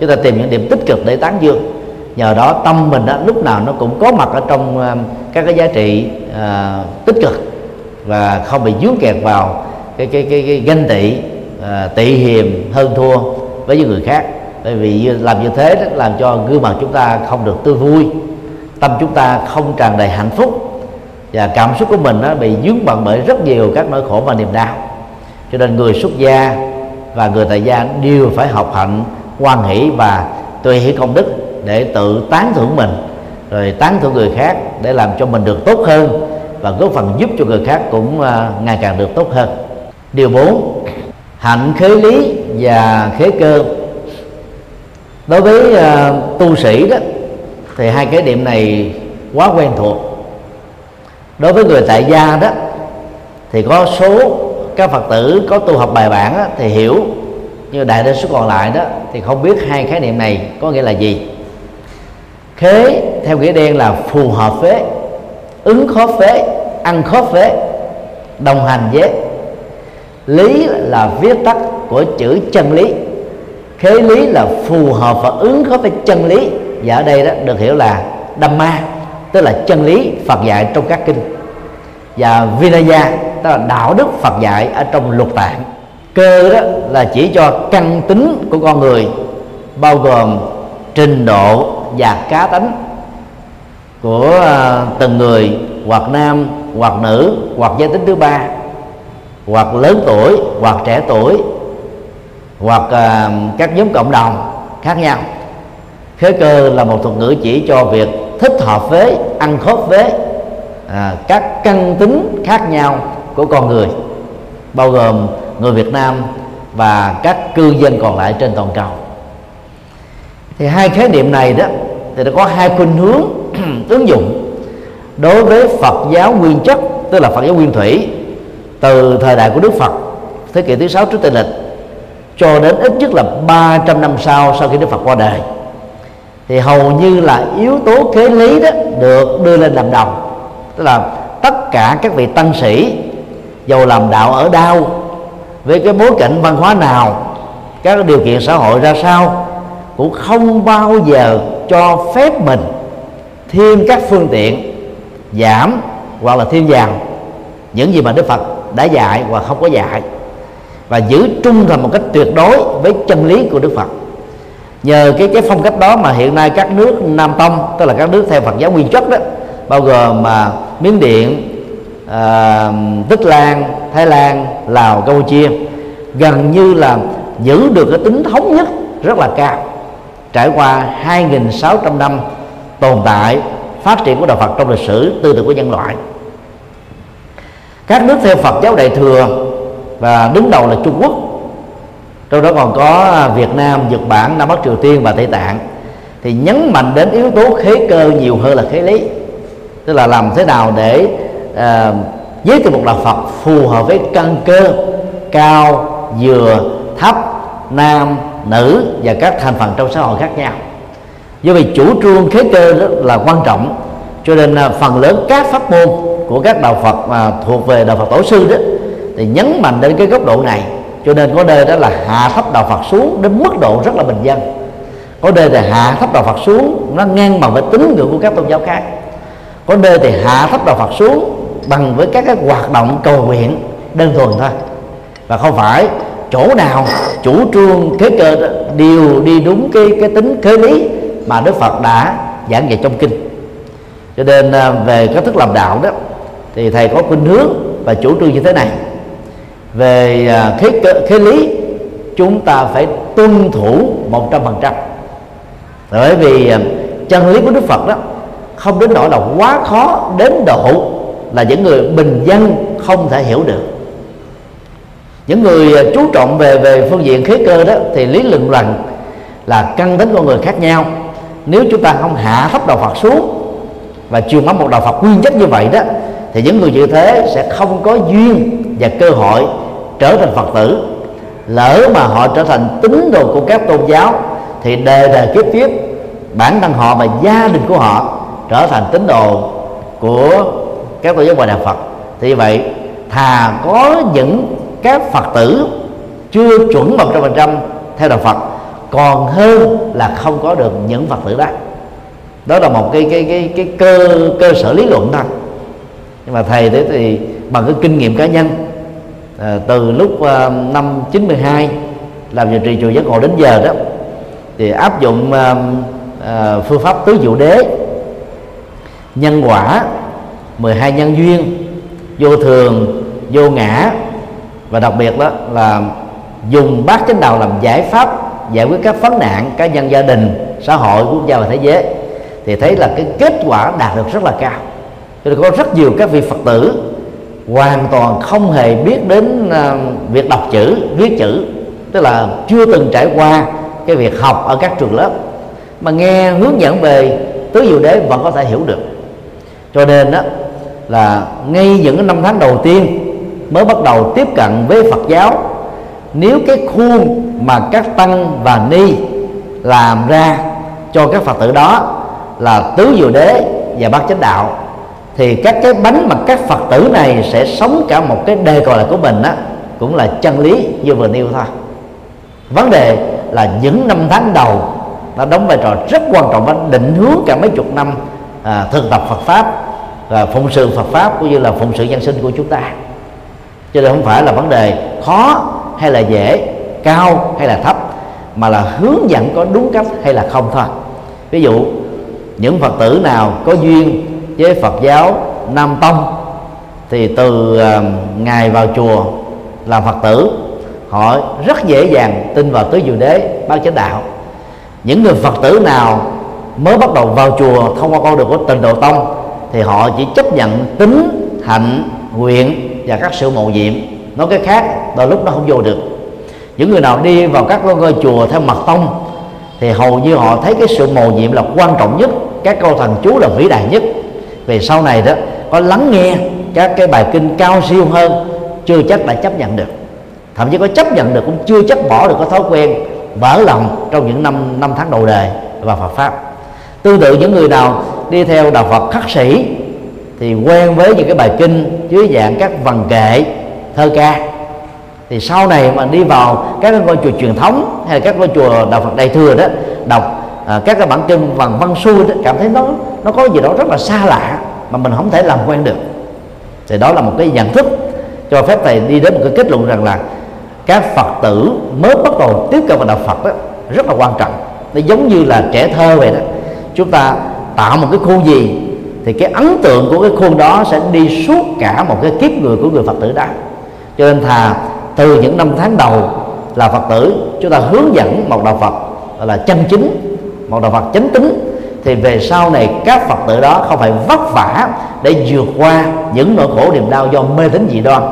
chúng ta tìm những điểm tích cực để tán dương nhờ đó tâm mình đó, lúc nào nó cũng có mặt ở trong ờ, các cái giá trị uh, tích cực và không bị dướng kẹt vào cái cái cái, cái ganh tị uh, tị hiềm hơn thua với những người khác. Bởi vì làm như thế đó, làm cho gương mặt chúng ta không được tươi vui tâm chúng ta không tràn đầy hạnh phúc và cảm xúc của mình nó bị dướng bận bởi rất nhiều các nỗi khổ và niềm đau. Cho nên người xuất gia và người tại gia đều phải học hạnh quan hỷ và tùy hỷ công đức để tự tán thưởng mình rồi tán thưởng người khác để làm cho mình được tốt hơn và góp phần giúp cho người khác cũng à, ngày càng được tốt hơn. Điều 4 hạnh khế lý và khế cơ. Đối với uh, tu sĩ đó thì hai cái điểm này quá quen thuộc. Đối với người tại gia đó thì có số các phật tử có tu học bài bản đó, thì hiểu nhưng đại đa số còn lại đó thì không biết hai khái niệm này có nghĩa là gì khế theo nghĩa đen là phù hợp với, ứng khó phế ăn khó phế đồng hành với. Lý là viết tắt của chữ chân lý. Khế lý là phù hợp và ứng khó với chân lý. Và ở đây đó được hiểu là đâm ma, tức là chân lý, Phật dạy trong các kinh. Và Vinaya, tức là đạo đức Phật dạy ở trong lục tạng. Cơ đó là chỉ cho căn tính của con người, bao gồm trình độ và cá tánh của ờ, từng người hoặc nam hoặc nữ hoặc giới tính thứ ba hoặc lớn tuổi hoặc trẻ tuổi hoặc uh, các nhóm cộng đồng khác nhau. Khế cơ là một thuật ngữ chỉ cho việc thích hợp với ăn khớp với à, các căn tính khác nhau của con người bao gồm người Việt Nam và các cư dân còn lại trên toàn cầu thì hai khái niệm này đó, thì nó có hai khuynh hướng ứng dụng đối với Phật giáo nguyên chất, tức là Phật giáo nguyên thủy, từ thời đại của Đức Phật, thế kỷ thứ sáu trước Tây lịch, cho đến ít nhất là 300 năm sau sau khi Đức Phật qua đời. Thì hầu như là yếu tố kế lý đó được đưa lên làm đầu tức là tất cả các vị tăng sĩ dầu làm đạo ở đâu, với cái bối cảnh văn hóa nào, các điều kiện xã hội ra sao cũng không bao giờ cho phép mình thêm các phương tiện giảm hoặc là thêm vào những gì mà Đức Phật đã dạy hoặc không có dạy. Và giữ trung thành một cách tuyệt đối với chân lý của Đức Phật. Nhờ cái cái phong cách đó mà hiện nay các nước Nam Tông tức là các nước theo Phật giáo nguyên chất đó bao gồm mà Miến Điện, uh, Tích Lan, Thái Lan, Lào, Campuchia gần như là giữ được cái tính thống nhất rất là cao trải qua 2.600 năm tồn tại phát triển của đạo Phật trong lịch sử tư tưởng của nhân loại. Các nước theo Phật giáo Đại thừa và đứng đầu là Trung Quốc trong đó còn có Việt Nam, Nhật Bản, Nam Bắc Triều Tiên và Tây Tạng thì nhấn mạnh đến yếu tố khế cơ nhiều hơn là khế lý. Tức là làm thế nào để à, giới thiệu một đạo Phật phù hợp với căn cơ cao vừa thấp nam nữ và các thành phần trong xã hội khác nhau. Do vì chủ trương khế cơ rất là quan trọng. Cho nên à, phần lớn các pháp môn của các đạo Phật mà thuộc về đạo Phật tổ sư đó, thì nhấn mạnh đến cái góc độ này. Cho nên có nơi đó là hạ thấp đạo Phật xuống đến mức độ rất là bình dân. Có nơi thì hạ thấp đạo Phật xuống, nó ngang bằng với tín ngưỡng của các tôn giáo khác. Có nơi thì hạ thấp đạo Phật xuống bằng với các cái hoạt động cầu nguyện đơn thuần thôi. Và không phải chỗ nào chủ trương kế cơ đó, đều đi đúng cái cái tính kế lý mà Đức Phật đã giảng dạy trong kinh. Cho nên à, về cách thức làm đạo đó thì thầy có khuynh hướng và chủ trương như thế này. Về à, khế, khế lý chúng ta phải tuân thủ một trăm phần trăm. Bởi vì à, chân lý của Đức Phật đó không đến nỗi là quá khó đến độ là những người bình dân không thể hiểu được những người à, chú trọng về về phương diện khí cơ đó thì lý luận rằng là căn tính con người khác nhau. Nếu chúng ta không hạ thấp đạo Phật xuống và truyền bá một đạo Phật nguyên chất như vậy đó, thì những người như thế sẽ không có duyên và cơ hội trở thành Phật tử. Lỡ mà họ trở thành tín đồ của các tôn giáo, thì đời đời kiếp kiếp, bản thân họ và gia đình của họ trở thành tín đồ của các tôn giáo ngoài đạo Phật. Thì vậy, thà có những các Phật tử chưa chuẩn một trăm phần trăm theo đạo Phật còn hơn là không có được những Phật tử đó. Đó là một cái cái cái cái cơ cơ sở lý luận thôi. Nhưng mà thầy thế thì bằng cái kinh nghiệm cá nhân à, từ lúc à, năm 92 làm việc trì chùa giác ngộ đến giờ đó thì áp dụng à, à, phương pháp tứ diệu đế nhân quả 12 nhân duyên vô thường vô ngã và đặc biệt đó là dùng bát chánh đạo làm giải pháp giải quyết các vấn nạn cá nhân gia đình, xã hội, quốc gia và thế giới. Thì thấy là cái kết quả đạt được rất là cao. Cho nên có rất nhiều các vị phật tử hoàn toàn không hề biết đến à, việc đọc chữ, viết chữ. Tức là chưa từng trải qua cái việc học ở các trường lớp. Mà nghe hướng dẫn về tứ diệu đế vẫn có thể hiểu được. Cho nên đó là ngay những năm tháng đầu tiên mới bắt đầu tiếp cận với Phật giáo. Nếu cái khuôn mà các tăng và ni làm ra cho các Phật tử đó là tứ diệu đế và bát chánh đạo thì các cái bánh mà các Phật tử này sẽ sống cả một cái đề còn lại của mình á cũng là chân lý như vừa nêu thôi. Vấn đề là những năm tháng đầu nó đóng vai trò rất quan trọng và định hướng cả mấy chục năm à, thực tập Phật pháp và phụng sự Phật pháp cũng như là phụng sự nhân sinh của chúng ta cho nên không phải là vấn đề khó hay là dễ, cao hay là thấp, mà là hướng dẫn có đúng cách hay là không thôi. Ví dụ, những phật tử nào có duyên với phật giáo nam tông, thì từ ờ, ngày vào chùa làm phật tử, họ rất dễ dàng tin vào tứ diệu đế bát chánh đạo. Những người phật tử nào mới bắt đầu vào chùa thông qua con đường của tình độ tông, thì họ chỉ chấp nhận tính, hạnh, nguyện và các sự mộ nhiệm, nói cái khác, đôi lúc nó không vô được. Những người nào đi vào các ngôi chùa theo mật tông, thì hầu như họ thấy cái sự mồ nhiệm là quan trọng nhất, các câu thần chú là vĩ đại nhất. Về sau này đó, có lắng nghe các cái bài kinh cao siêu hơn, chưa chắc đã chấp nhận được. Thậm chí có chấp nhận được, cũng chưa chắc bỏ được cái thói quen vỡ lòng trong những năm năm tháng đầu đời và Phật pháp. Tương tự những người nào đi theo đạo Phật khắc sĩ thì quen với những cái bài kinh dưới dạng các văn kệ thơ ca. Thì sau này mà đi vào các ngôi chùa truyền thống hay là các ngôi chùa đạo Phật đại thừa đó đọc à, các cái bản kinh bằng văn xuôi đó cảm thấy nó nó có gì đó rất là xa lạ mà mình không thể làm quen được. Thì đó là một cái nhận thức cho phép thầy đi đến một cái kết luận rằng là các phật tử mới bắt đầu tiếp cận vào đạo phật đó rất là quan trọng. Nó giống như là trẻ thơ vậy đó. Chúng ta tạo một cái khu gì thì cái ấn tượng của cái khuôn đó sẽ đi suốt cả một cái kiếp người của người phật tử đó. Cho nên thà từ những năm tháng đầu là phật tử chúng ta hướng dẫn một đạo phật là chân chính một đạo phật chánh tính thì về sau này các phật tử đó không phải vất vả để vượt qua những nỗi khổ niềm đau do mê tín dị đoan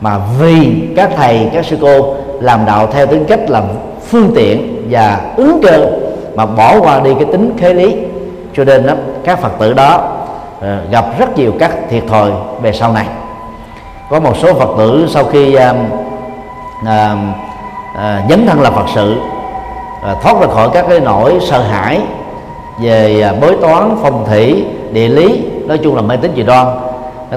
mà vì các thầy các sư cô làm đạo theo tính cách là phương tiện và ứng cơ mà bỏ qua đi cái tính khế lý. Cho nên đó, các phật tử đó Ờ, gặp rất nhiều các thiệt thòi về sau này. Có một số phật tử sau khi uh, uh, uh, dấn thân là phật sự uh, thoát ra khỏi các cái nỗi sợ hãi về uh, bói toán phong thủy địa lý nói chung là mê tín dị đoan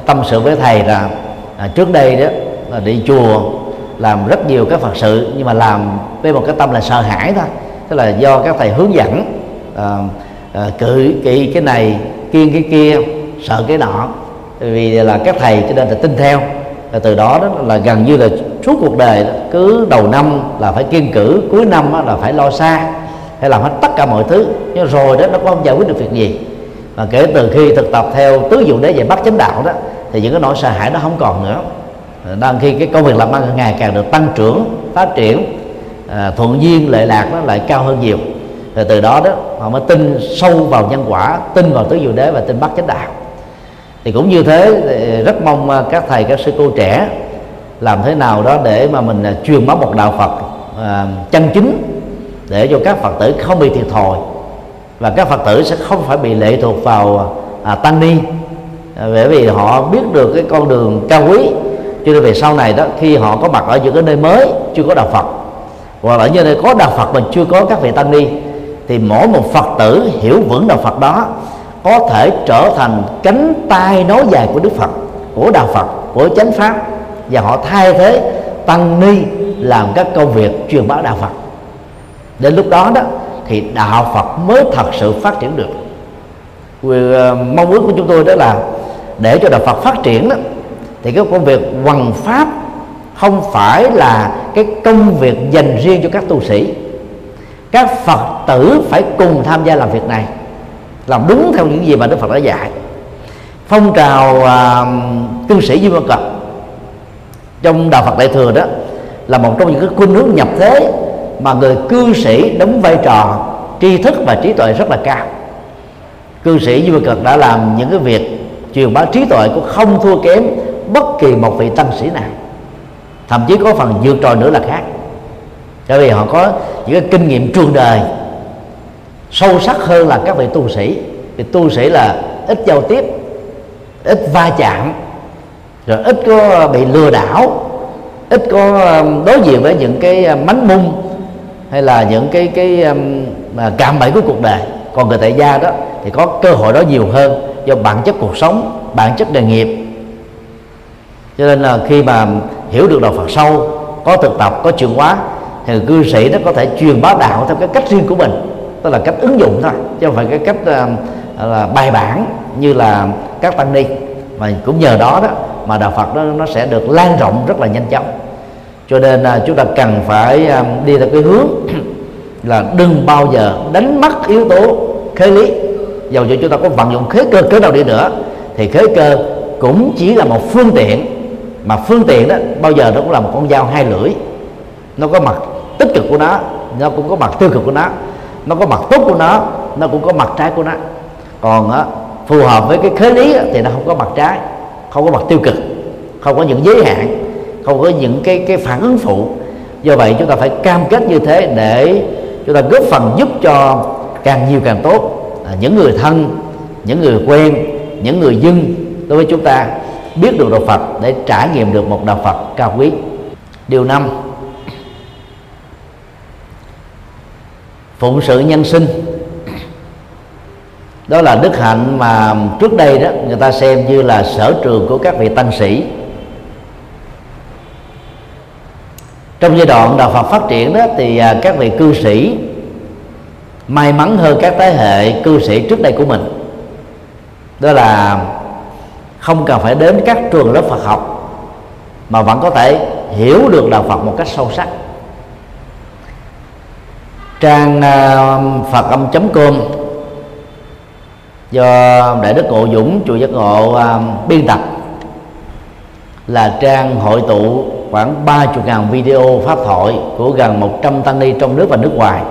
tâm sự với thầy là à, trước đây đó là đi chùa làm rất nhiều các phật sự nhưng mà làm với một cái tâm là sợ hãi thôi. Tức là do các thầy hướng dẫn à, à, cự kỵ cái này kiên cái kia sợ cái nọ. Vì là các thầy cho nên là tin theo. Và từ đó đó là gần như là suốt cuộc đời đó, cứ đầu năm là phải kiên cử cuối năm là phải lo xa hay làm hết tất cả mọi thứ. Nhưng rồi đó nó không giải quyết được việc gì. Và kể từ khi thực tập theo tứ dụ đế về bắt chánh đạo đó thì những cái nỗi sợ hãi nó không còn nữa. Đang khi cái công việc làm ăn ngày càng được tăng trưởng phát triển à, thuận duyên lệ lạc nó lại cao hơn nhiều rồi từ đó đó họ mới tin sâu vào nhân quả tin vào tứ diệu đế và tin bắt chánh đạo. Thì cũng như thế rất mong à, các thầy các sư cô trẻ làm thế nào đó để mà mình à, truyền bá một đạo Phật à, chân chính để cho các Phật tử không bị thiệt thòi. Và các Phật tử sẽ không phải bị lệ thuộc vào à, tăng ni. À, bởi vì họ biết được cái con đường cao quý. Cho nên về sau này đó khi họ có mặt ở những cái nơi mới chưa có đạo Phật hoặc là ở nơi có đạo Phật mà chưa có các vị tăng ni thì mỗi một Phật tử hiểu vững đạo Phật đó có thể trở thành cánh tay nối dài của Đức Phật của đạo Phật của chánh pháp. Và họ thay thế tăng ni làm các công việc truyền bá đạo Phật. Đến lúc đó đó thì đạo Phật mới thật sự phát triển được. Vì, uh, mong ước của chúng tôi đó là để cho đạo Phật phát triển đó thì cái công việc hoằng pháp không phải là cái công việc dành riêng cho các tu sĩ các phật tử phải cùng tham gia làm việc này. Làm đúng theo những gì mà đức phật đã dạy. Phong trào uh, cư sĩ duy văn cập trong đạo Phật Đại thừa đó là một trong những cái khuynh hướng nhập thế mà người cư sĩ đóng vai trò tri thức và trí tuệ rất là cao. Cư sĩ duy văn cập đã làm những cái việc truyền bá trí tuệ cũng không thua kém bất kỳ một vị tăng sĩ nào. Thậm chí có phần vượt trội nữa là khác tại vì họ có những cái kinh nghiệm trường đời. Sâu sắc hơn là các vị tu sĩ. Vì tu sĩ là ít giao tiếp, ít va chạm, rồi ít có bị lừa đảo, ít có um, đối diện với những cái um, mánh mung hay là những cái cái um, mà cạm bẫy của cuộc đời. Còn người tại gia đó thì có cơ hội đó nhiều hơn do bản chất cuộc sống, bản chất nghề nghiệp. Cho nên là khi mà hiểu được đạo Phật sâu, có thực tập, có chuyển hóa thì cư sĩ nó có thể truyền bá đạo theo cái cách riêng của mình tức là cách ứng dụng thôi chứ không phải cái cách uh, là bài bản như là các tăng ni. Và cũng nhờ đó đó mà đạo Phật đó nó sẽ được lan rộng rất là nhanh chóng. Cho nên uh, chúng ta cần phải uh, đi theo cái hướng là đừng bao giờ đánh mất yếu tố khế lý. Dầu cho chúng ta có vận dụng khế cơ cỡ nào đi nữa thì khế cơ cũng chỉ là một phương tiện mà phương tiện đó bao giờ nó cũng là một con dao hai lưỡi. Nó có mặt tích cực của nó nó cũng có mặt tiêu cực của nó. Nó có mặt tốt của nó nó cũng có mặt trái của nó. Còn á, phù hợp với cái khế lý thì nó không có mặt trái không có mặt tiêu cực không có những giới hạn không có những cái cái phản ứng phụ. Do vậy chúng ta phải cam kết như thế để chúng ta góp phần giúp cho càng nhiều càng tốt. À, những người thân những người quen những người dân đối với chúng ta biết được đạo Phật để trải nghiệm được một đạo Phật cao quý. Điều năm phụng sự nhân sinh. Đó là đức hạnh mà trước đây đó người ta xem như là sở trường của các vị tăng sĩ. Trong giai đoạn đạo Phật phát triển đó thì à, các vị cư sĩ may mắn hơn các thế hệ cư sĩ trước đây của mình. Đó là không cần phải đến các trường lớp Phật học mà vẫn có thể hiểu được đạo Phật một cách sâu sắc trang uh, phật âm com. Do đại đức ngộ dũng chùa giác ngộ uh, biên tập. Là trang hội tụ khoảng ba chục ngàn video pháp thoại của gần 100 tăng ni trong nước và nước ngoài.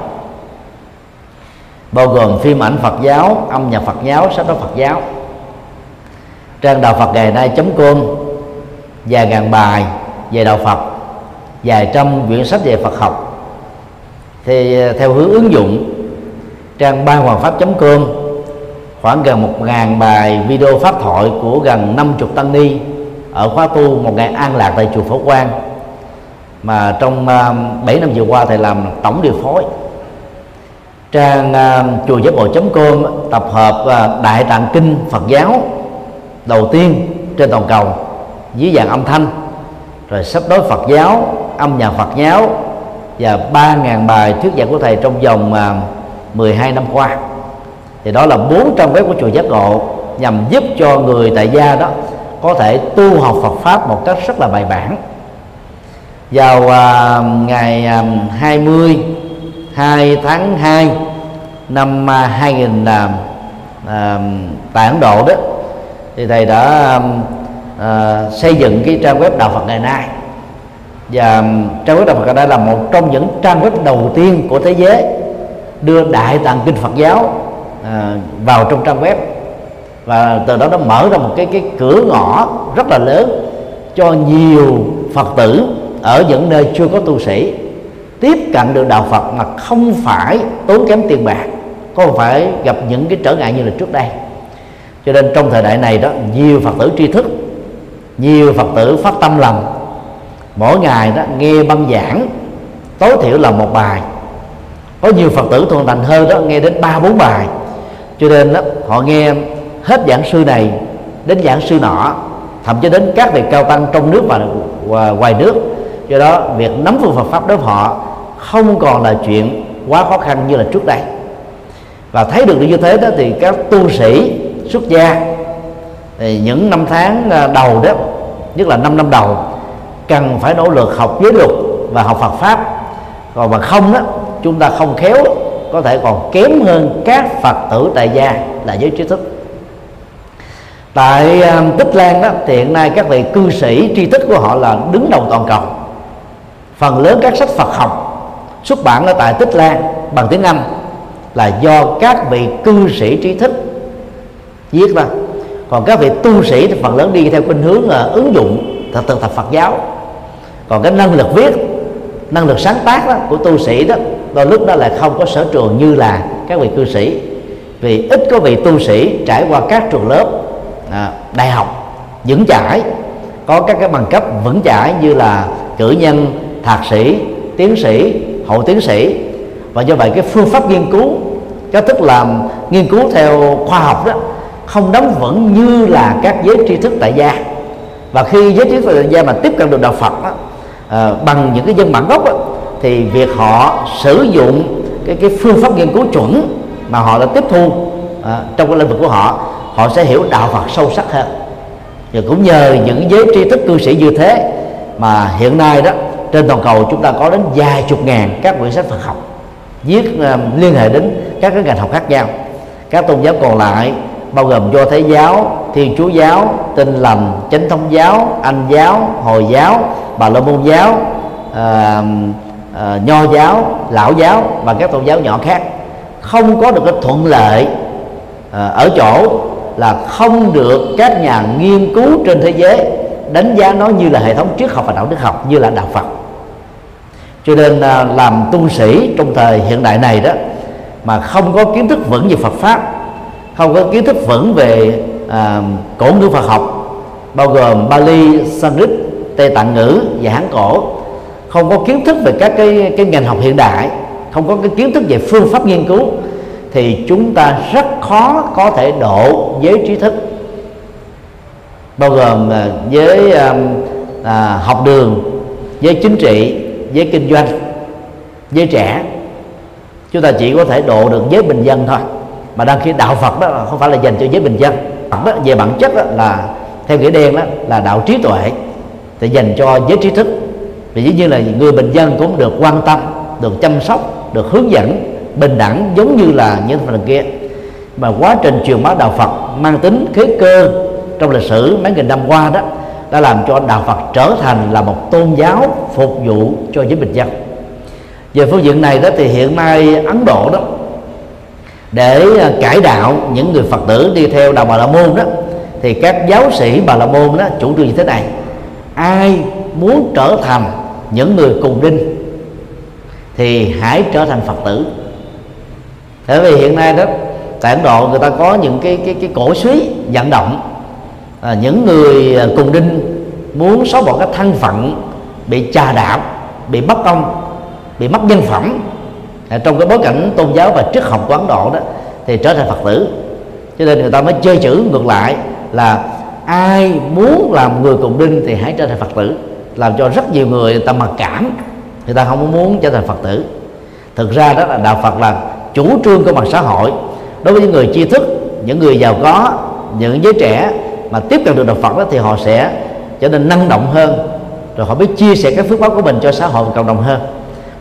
Bao gồm phim ảnh Phật giáo, âm nhạc Phật giáo, sách nói Phật giáo. Trang đạo Phật ngày nay com vài ngàn bài về đạo Phật vài trăm quyển sách về Phật học thì ờ, theo hướng ứng dụng trang ban hoàng pháp com khoảng gần một ngàn bài video pháp thoại của gần 50 tăng ni ở khóa tu một ngày an lạc tại chùa Phổ Quang mà trong ờ, uh, 7 năm vừa qua thầy làm tổng điều phối. Trang uh, chùa giác bộ com tập hợp uh, đại tạng kinh Phật giáo đầu tiên trên toàn cầu dưới dạng âm thanh rồi sắp đối Phật giáo âm nhạc Phật giáo và 3.000 bài thuyết giảng của thầy trong vòng à, 12 năm qua. Thì đó là bốn trang web của chùa giác ngộ nhằm giúp cho người tại gia đó có thể tu học Phật pháp một cách rất là bài bản. Vào uh, ngày uh, 20 2 tháng 2 năm uh, 2000 uh, uh, tại Ấn Độ đó thì thầy đã uh, xây dựng cái trang web đạo Phật ngày nay và trang web đạo Phật đây là một trong những trang web đầu tiên của thế giới đưa đại tạng kinh Phật giáo à, vào trong trang web. Và từ đó nó mở ra một cái cái cửa ngõ rất là lớn cho nhiều Phật tử ở những nơi chưa có tu sĩ tiếp cận được đạo Phật mà không phải tốn kém tiền bạc không phải gặp những cái trở ngại như là trước đây. Cho nên trong thời đại này đó nhiều Phật tử tri thức nhiều Phật tử phát tâm lòng mỗi ngày đó nghe băng giảng tối thiểu là một bài. Có nhiều phật tử thuần thành hơn đó nghe đến ba bốn bài. Cho nên đó, họ nghe hết giảng sư này đến giảng sư nọ thậm chí đến các vị cao tăng trong nước và ngoài nước. Do đó việc nắm vững Phật pháp đối với họ không còn là chuyện quá khó khăn như là trước đây. Và thấy được như thế đó thì các tu sĩ xuất gia thì những năm tháng à, đầu đó nhất là 5 năm đầu cần phải nỗ lực học giới luật và học Phật pháp. Còn mà không đó chúng ta không khéo, có thể còn kém hơn các Phật tử tại gia là giới trí thức. Tại à, tích lan đó thì hiện nay các vị cư sĩ tri thức của họ là đứng đầu toàn cầu. Phần lớn các sách phật học xuất bản ở tại tích lan bằng tiếng anh là do các vị cư sĩ trí thức viết ra. Còn các vị tu sĩ thì phần lớn đi theo khuynh hướng là ứng dụng thật thực tập Phật giáo. Còn cái năng lực viết năng lực sáng tác đó, của tu sĩ đó đôi lúc đó lại không có sở trường như là các vị cư sĩ. Vì ít có vị tu sĩ trải qua các trường lớp à, đại học vững chãi có các cái bằng cấp vững chãi như là cử nhân thạc sĩ tiến sĩ hậu tiến sĩ. Và do vậy cái phương pháp nghiên cứu cái thức làm nghiên cứu theo khoa học đó không đóng vững như là các giới tri thức tại gia và khi giới trí thức gia mà tiếp cận được đạo Phật đó, à, bằng những cái dân bản gốc đó, thì việc họ sử dụng cái cái phương pháp nghiên cứu chuẩn mà họ đã tiếp thu à, trong cái lĩnh vực của họ họ sẽ hiểu đạo Phật sâu sắc hơn. Và cũng nhờ những giới tri thức cư sĩ như thế mà hiện nay đó trên toàn cầu chúng ta có đến vài chục ngàn các quyển sách Phật học viết uh, liên hệ đến các cái ngành học khác nhau. Các tôn giáo còn lại bao gồm do thái giáo thiên chúa giáo tinh lành chánh thống giáo anh giáo hồi giáo bà la môn giáo à, à, nho giáo lão giáo và các tôn giáo nhỏ khác. Không có được cái thuận lợi à, ở chỗ là không được các nhà nghiên cứu trên thế giới đánh giá nó như là hệ thống triết học và đạo đức học như là đạo Phật. Cho nên à, làm tu sĩ trong thời hiện đại này đó mà không có kiến thức vững về Phật pháp không có kiến thức vững về à, cổ ngữ Phật học bao gồm Bali, Sanskrit, Tây Tạng ngữ và Hán cổ không có kiến thức về các cái cái ngành học hiện đại không có cái kiến thức về phương pháp nghiên cứu thì chúng ta rất khó có thể độ giới trí thức. Bao gồm à, với à, à, học đường với chính trị với kinh doanh với trẻ. Chúng ta chỉ có thể độ được giới bình dân thôi mà đăng khi đạo Phật đó không phải là dành cho giới bình dân. Phật đó, về bản chất đó là theo nghĩa đen đó là đạo trí tuệ thì dành cho giới trí thức. Vì dĩ nhiên là người bình dân cũng được quan tâm được chăm sóc được hướng dẫn bình đẳng giống như là những phần kia. Mà quá trình truyền bá đạo Phật mang tính khế cơ trong lịch sử mấy nghìn năm qua đó đã làm cho đạo Phật trở thành là một tôn giáo phục vụ cho giới bình dân. Về phương diện này đó thì hiện nay Ấn Độ đó để ờ, cải đạo những người phật tử đi theo đạo bà la môn đó thì các giáo sĩ bà la môn đó chủ trương như thế này. Ai muốn trở thành những người cùng đinh thì hãy trở thành phật tử. Bởi vì hiện nay đó tại ấn độ người ta có những cái cái cái cổ suý vận động à, những người à, cùng đinh muốn xóa bỏ cái thân phận bị trà đạp bị bất công bị mất nhân phẩm Ờ, trong cái bối cảnh tôn giáo và triết học của ấn độ đó thì trở thành phật tử. Cho nên người ta mới chơi chữ ngược lại là ai muốn làm người cùng đinh thì hãy trở thành phật tử. Làm cho rất nhiều người, người ta mặc cảm người ta không muốn trở thành phật tử. Thực ra đó là đạo phật là chủ trương của mặt xã hội. Đối với những người tri thức những người giàu có những giới trẻ mà tiếp cận được đạo phật đó thì họ sẽ trở nên năng động hơn. Rồi họ biết chia sẻ các phước báo của mình cho xã hội và cộng đồng hơn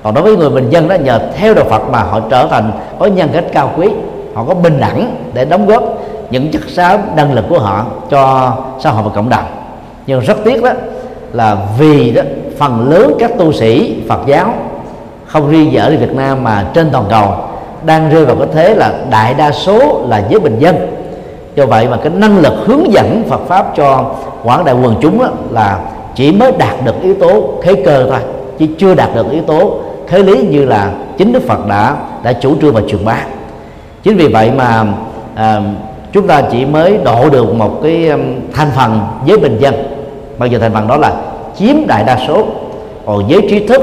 còn đối với người bình dân đó, nhờ theo đạo Phật mà họ trở thành có nhân cách cao quý, họ có bình đẳng để đóng góp những chất xám năng lực của họ cho xã hội và cộng đồng. Nhưng rất tiếc đó là vì đó, phần lớn các tu sĩ Phật giáo không riêng gì ở Việt Nam mà trên toàn cầu đang rơi vào cái thế là đại đa số là giới bình dân. Do vậy mà cái năng lực hướng dẫn Phật pháp cho quảng đại quần chúng đó là chỉ mới đạt được yếu tố thế cơ thôi, chứ chưa đạt được yếu tố thế lý như là chính đức phật đã đã chủ trương và truyền bá. Chính vì vậy mà à, chúng ta chỉ mới độ được một cái um, thành phần giới bình dân. Bao giờ thành phần đó là chiếm đại đa số. Còn giới trí thức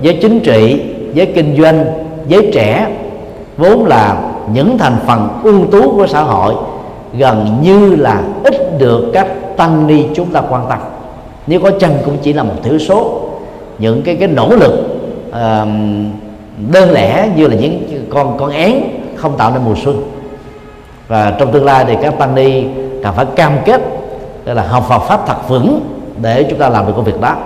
giới chính trị giới kinh doanh giới trẻ vốn là những thành phần ưu tú của xã hội gần như là ít được các tăng ni chúng ta quan tâm. Nếu có chăng cũng chỉ là một thiểu số. Những cái cái nỗ lực đơn lẻ như là những con con én không tạo nên mùa xuân. Và trong tương lai thì các tăng ni cần phải cam kết là học Phật pháp thật vững để chúng ta làm được công việc đó.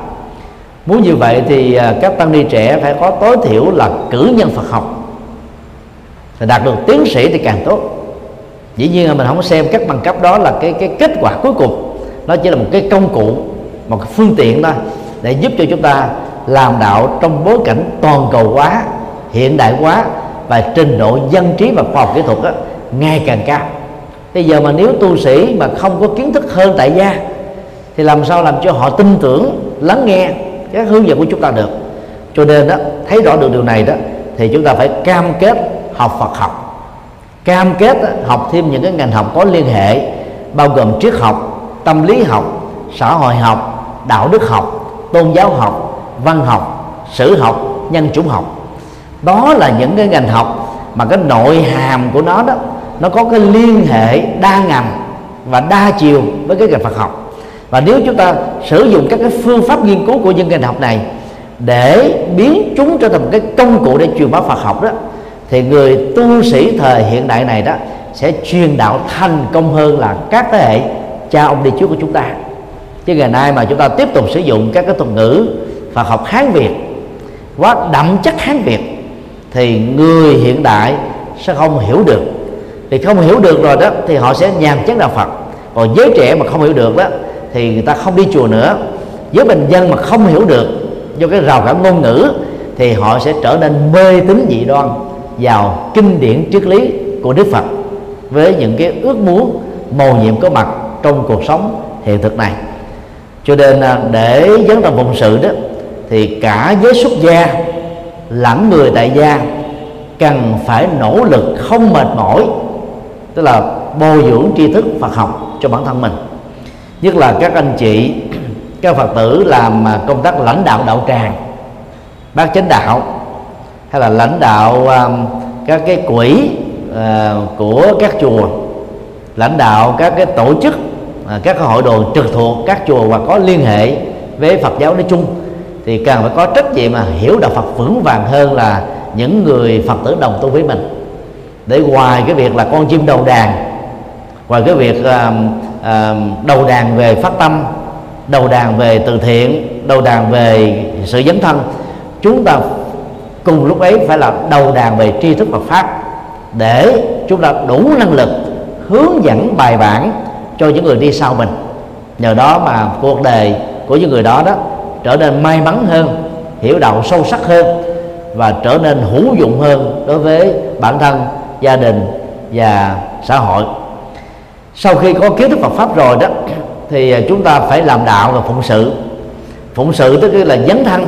Muốn như vậy thì à, các tăng ni trẻ phải có tối thiểu là cử nhân Phật học. Thì đạt được tiến sĩ thì càng tốt. Dĩ nhiên là mình không xem các bằng cấp đó là cái cái kết quả cuối cùng. Nó chỉ là một cái công cụ, một cái phương tiện thôi để giúp cho chúng ta làm đạo trong bối cảnh toàn cầu hóa hiện đại hóa và trình độ dân trí và khoa học kỹ thuật đó, ngày càng cao. Bây giờ mà nếu tu sĩ mà không có kiến thức hơn tại gia thì làm sao làm cho họ tin tưởng lắng nghe các hướng dẫn của chúng ta được? Cho nên đó thấy rõ được điều này đó thì chúng ta phải cam kết học Phật học. Cam kết học thêm những cái ngành học có liên hệ bao gồm triết học tâm lý học xã hội học đạo đức học tôn giáo học văn học, sử học, nhân chủng học. Đó là những cái ngành học mà cái nội hàm của nó đó, nó có cái liên hệ đa ngành và đa chiều với cái ngành Phật học. Và nếu chúng ta sử dụng các cái phương pháp nghiên cứu của những ngành học này để biến chúng trở thành một cái công cụ để truyền bá Phật học đó, thì người tu sĩ thời hiện đại này đó sẽ truyền đạo thành công hơn là các thế hệ cha ông đi trước của chúng ta. Chứ ngày nay mà chúng ta tiếp tục sử dụng các cái thuật ngữ Phật học Hán Việt, quá đậm chất Hán Việt, thì người hiện đại sẽ không hiểu được. Vì không hiểu được rồi đó, thì họ sẽ nhàm chán đạo Phật. Còn giới trẻ mà không hiểu được đó, thì người ta không đi chùa nữa. Giới bình dân mà không hiểu được, do cái rào cản ngôn ngữ, thì họ sẽ trở nên mê tín dị đoan vào kinh điển triết lý của Đức Phật với những cái ước muốn màu nhiệm có mặt trong cuộc sống hiện thực này. Cho nên à, để dấn tâm phụng sự đó thì cả giới xuất gia lẫn người tại gia cần phải nỗ lực không mệt mỏi tức là bồi dưỡng tri thức Phật học cho bản thân mình. Nhất là các anh chị các Phật tử làm à, công tác lãnh đạo đạo tràng bác chánh đạo hay là lãnh đạo à, các cái quỹ uh, của các chùa lãnh đạo các cái tổ chức uh, các hội đoàn trực thuộc các chùa và có liên hệ với Phật giáo nói chung thì càng phải có trách nhiệm mà hiểu đạo Phật vững vàng hơn là những người Phật tử đồng tu với mình. Để ngoài cái việc là con chim đầu đàn ngoài cái việc uh, uh, đầu đàn về phát tâm đầu đàn về từ thiện đầu đàn về sự dấn thân chúng ta cùng lúc ấy phải là đầu đàn về tri thức Phật pháp để chúng ta đủ năng lực hướng dẫn bài bản cho những người đi sau mình. Nhờ đó mà cuộc đời của những người đó đó trở nên may mắn hơn, hiểu đạo sâu sắc hơn và trở nên hữu dụng hơn đối với bản thân, gia đình và xã hội. Sau khi có kiến thức Phật pháp rồi đó, thì chúng ta phải làm đạo và phụng sự. Phụng sự tức là dấn thân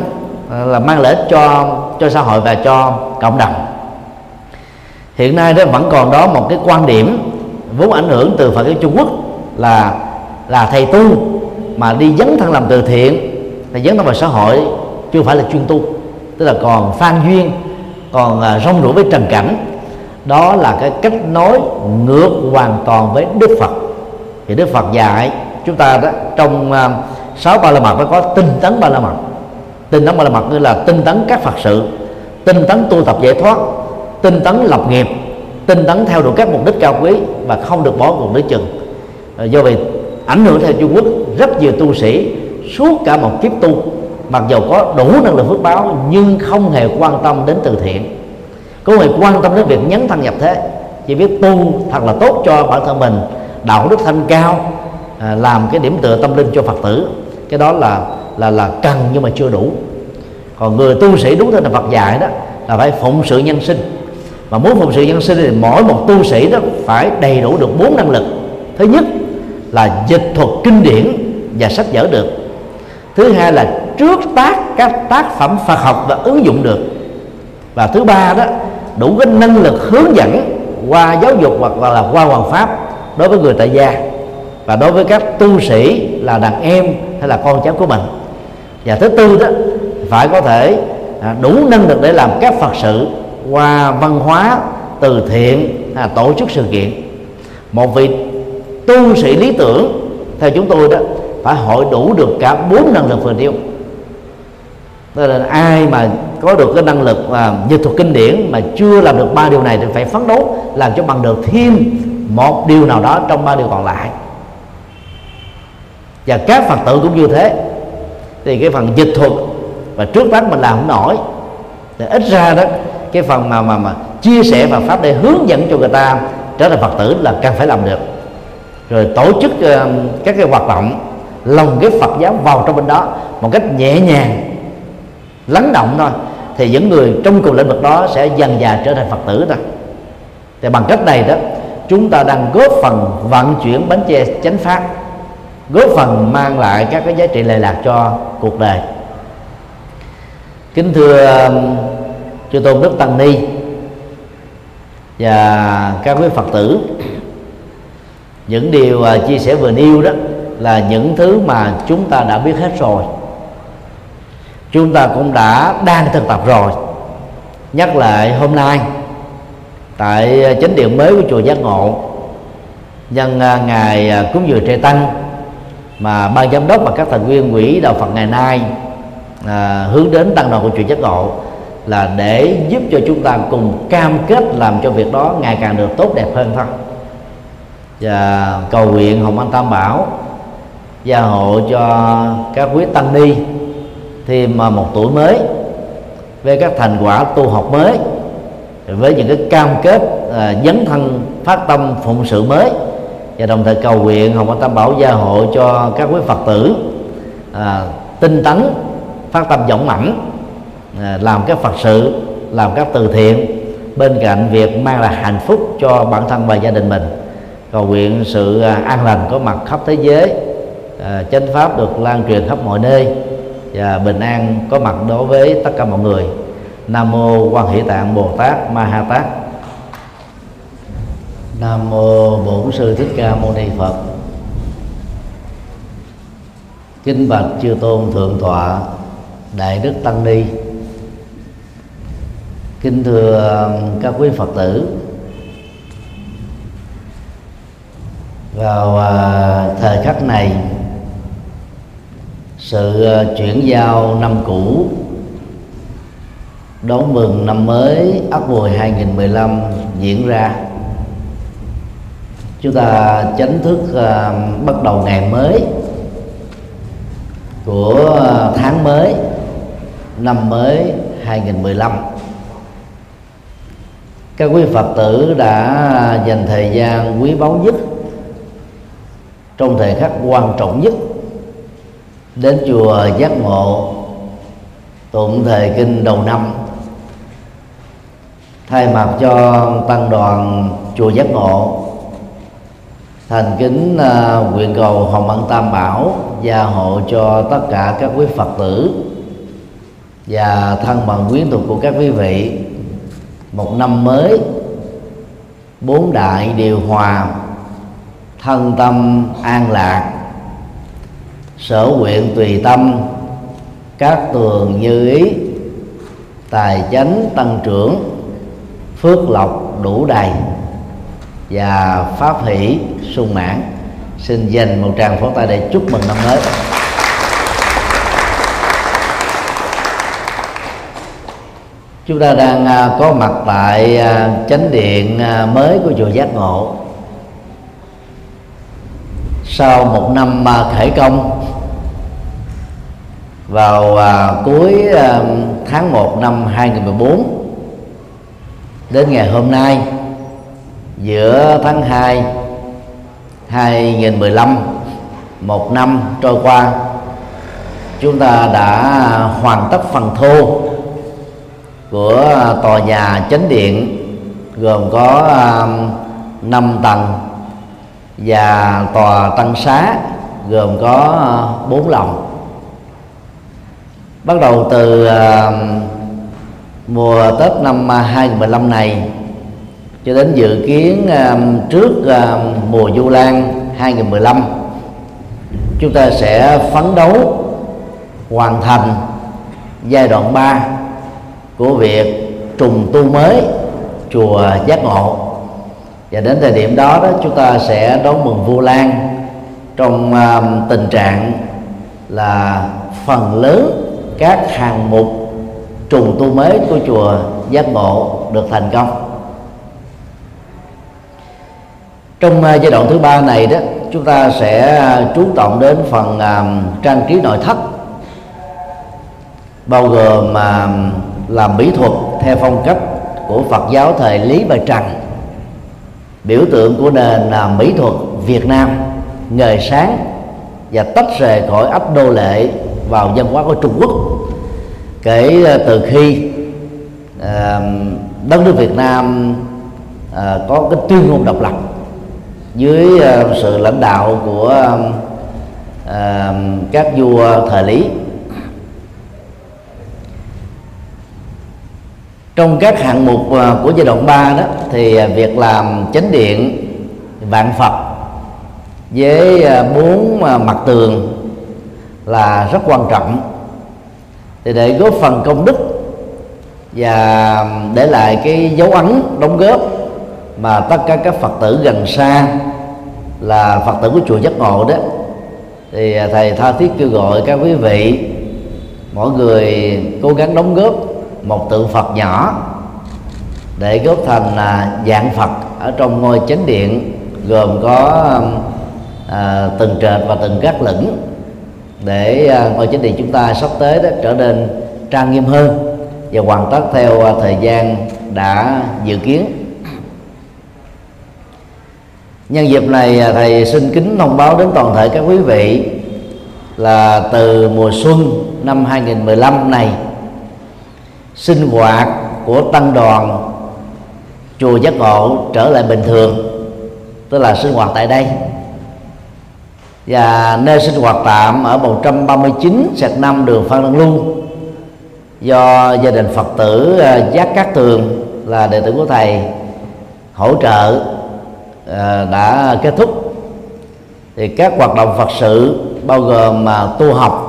à, là mang lợi ích cho cho xã hội và cho cộng đồng. Hiện nay đó vẫn còn đó một cái quan điểm vốn ảnh hưởng từ Phật giáo Trung Quốc là là thầy tu mà đi dấn thân làm từ thiện là dấn thân vào xã hội chưa phải là chuyên tu. Tức là còn phan duyên còn uh, rong ruổi với trần cảnh. Đó là cái cách nói ngược hoàn toàn với Đức Phật. Thì Đức Phật dạy chúng ta đó trong uh, sáu ba la mật nó có tinh tấn ba la mật. Tinh tấn ba la mật như là tinh tấn các phật sự tinh tấn tu tập giải thoát tinh tấn lập nghiệp tinh tấn theo đuổi các mục đích cao quý và không được bỏ cuộc nửa chừng. À, do vậy ảnh hưởng theo Trung Quốc rất nhiều tu sĩ suốt cả một kiếp tu mặc dầu có đủ năng lực phước báo nhưng không hề quan tâm đến từ thiện. Có người quan tâm đến việc nhấn thân nhập thế chỉ biết tu thật là tốt cho bản thân mình đạo đức thanh cao à, làm cái điểm tựa tâm linh cho phật tử. Cái đó là là là cần nhưng mà chưa đủ. Còn người tu sĩ đúng theo là Phật dạy đó là phải phụng sự nhân sinh. Mà muốn phụng sự nhân sinh thì mỗi một tu sĩ đó phải đầy đủ được bốn năng lực. Thứ nhất là dịch thuật kinh điển và sách vở được thứ hai là trước tác các tác phẩm Phật học và ứng dụng được. Và thứ ba đó đủ cái năng lực hướng dẫn qua giáo dục hoặc là qua hoàng pháp đối với người tại gia và đối với các tu sĩ là đàn em hay là con cháu của mình. Và thứ tư đó phải có thể à, đủ năng lực để làm các phật sự qua văn hóa từ thiện à, tổ chức sự kiện. Một vị tu sĩ lý tưởng theo chúng tôi đó phải hội đủ được cả bốn năng lực vừa nêu. Nên là ai mà có được cái năng lực và dịch thuật kinh điển mà chưa làm được ba điều này thì phải phấn đấu làm cho bằng được thêm một điều nào đó trong ba điều còn lại. Và các phật tử cũng như thế. Thì cái phần dịch thuật và trước mắt mình làm không nổi thì ít ra đó cái phần mà mà mà chia sẻ và pháp để hướng dẫn cho người ta trở thành phật tử là cần phải làm được. Rồi tổ chức uh, các cái hoạt động lồng cái phật giáo vào trong bên đó một cách nhẹ nhàng, lắng động thôi, thì những người trong cùng lĩnh vực đó sẽ dần dà trở thành phật tử thôi thì bằng cách này đó, chúng ta đang góp phần vận chuyển bánh che chánh pháp, góp phần mang lại các cái giá trị lệ lạc cho cuộc đời. Kính thưa um, chư tôn đức tăng ni và các quý phật tử, những điều à, chia sẻ vừa nêu đó là những thứ mà chúng ta đã biết hết rồi. Chúng ta cũng đã đang thực tập rồi. Nhắc lại hôm nay tại à, chánh điện mới của chùa giác ngộ nhân à, ngày à, cúng dường trai tăng mà ban giám đốc và các thành viên quỹ đạo phật ngày nay à, hướng đến tăng đoàn của chùa giác ngộ là để giúp cho chúng ta cùng cam kết làm cho việc đó ngày càng được tốt đẹp hơn thôi. Và cầu nguyện hồng anh tam bảo gia hộ cho các quý tăng ni thêm à, một tuổi mới với các thành quả tu học mới với những cái cam kết à, dấn thân phát tâm phụng sự mới. Và đồng thời cầu nguyện hồng anh tam bảo gia hộ cho các quý phật tử à, tinh tấn phát tâm vọng mãnh à, làm các phật sự làm các từ thiện bên cạnh việc mang lại hạnh phúc cho bản thân và gia đình mình. Cầu nguyện sự à, an lành có mặt khắp thế giới à, chánh pháp được lan truyền khắp mọi nơi và bình an có mặt đối với tất cả mọi người. Nam mô quan hỷ tạng bồ tát ma ha tát. Nam mô bổn sư thích ca mâu ni phật. Kính bạch chư tôn thượng tọa đại đức tăng ni. Kính thưa các quý phật tử vào à, thời khắc này sự ờ, chuyển giao năm cũ. Đón mừng năm mới Ất Mùi 2015 diễn ra. Chúng ta chánh thức uh, bắt đầu ngày mới của ờ, tháng mới năm mới 2015 các quý Phật tử đã dành thời gian quý báu nhất trong thời khắc quan trọng nhất đến chùa giác ngộ tụng thời kinh đầu năm. Thay mặt cho tăng đoàn chùa giác ngộ thành kính uh, nguyện cầu hồng ân tam bảo gia hộ cho tất cả các quý phật tử và thân bằng quyến thuộc của các quý vị. Một năm mới bốn đại điều hòa thân tâm an lạc sở nguyện tùy tâm, các tường như ý, tài chánh tăng trưởng, phước lộc đủ đầy và pháp hỷ sung mãn. Xin dành một tràng pháo tay để chúc mừng năm mới. Chúng ta đang à, có mặt tại à, chánh điện à, mới của chùa giác ngộ. Sau một năm khởi công vào à, cuối à, tháng 1 năm 2014 đến ngày hôm nay giữa tháng 2 2015 một năm trôi qua chúng ta đã hoàn tất phần thô của tòa nhà chánh điện gồm có à, 5 tầng và tòa tăng xá gồm có à, 4 lòng bắt đầu từ à, mùa Tết năm 2015 này cho đến dự kiến à, trước à, mùa Du Lan 2015 chúng ta sẽ phấn đấu hoàn thành giai đoạn 3 của việc trùng tu mới chùa giác ngộ. Và đến thời điểm đó đó, chúng ta sẽ đón mừng vu lan trong tình trạng là phần lớn các hàng mục trùng tu mới của chùa giác ngộ được thành công. Trong à, giai đoạn thứ ba này đó chúng ta sẽ à, chú trọng đến phần uh, trang trí nội thất bao gồm uh, làm mỹ thuật theo phong cách của Phật giáo thời Lý và Trần biểu tượng của nền à, mỹ thuật Việt Nam ngời sáng và tách rời khỏi ấp đô lệ vào văn hóa của Trung Quốc kể ờ, từ khi à, đất nước Việt Nam à, có cái tuyên ngôn độc lập dưới à, sự lãnh đạo của à, các vua thời lý. Trong các hạng mục à, của giai đoạn 3 đó thì à, việc làm chánh điện vạn Phật với à, bốn mặt tường là rất quan trọng thì để góp phần công đức và để lại cái dấu ấn đóng góp mà tất cả các phật tử gần xa là phật tử của chùa giác ngộ đó thì thầy tha thiết kêu gọi các quý vị mỗi người cố gắng đóng góp một tượng phật nhỏ để góp thành là dạng phật ở trong ngôi chánh điện gồm có à, từng trệt và từng gác lửng để à, ngôi chính điện chúng ta sắp tới đó trở nên trang nghiêm hơn và hoàn tất theo à, thời gian đã dự kiến. Nhân dịp này à, thầy xin kính thông báo đến toàn thể các quý vị là từ mùa xuân năm 2015 này, sinh hoạt của tăng đoàn chùa giác ngộ trở lại bình thường, tức là sinh hoạt tại đây và nơi sinh hoạt tạm ở 139 sạch năm đường Phan Đăng Lưu. Do gia đình Phật tử à, Giác Cát Tường là đệ tử của thầy hỗ trợ à, đã kết thúc. Thì các hoạt động Phật sự bao gồm mà tu học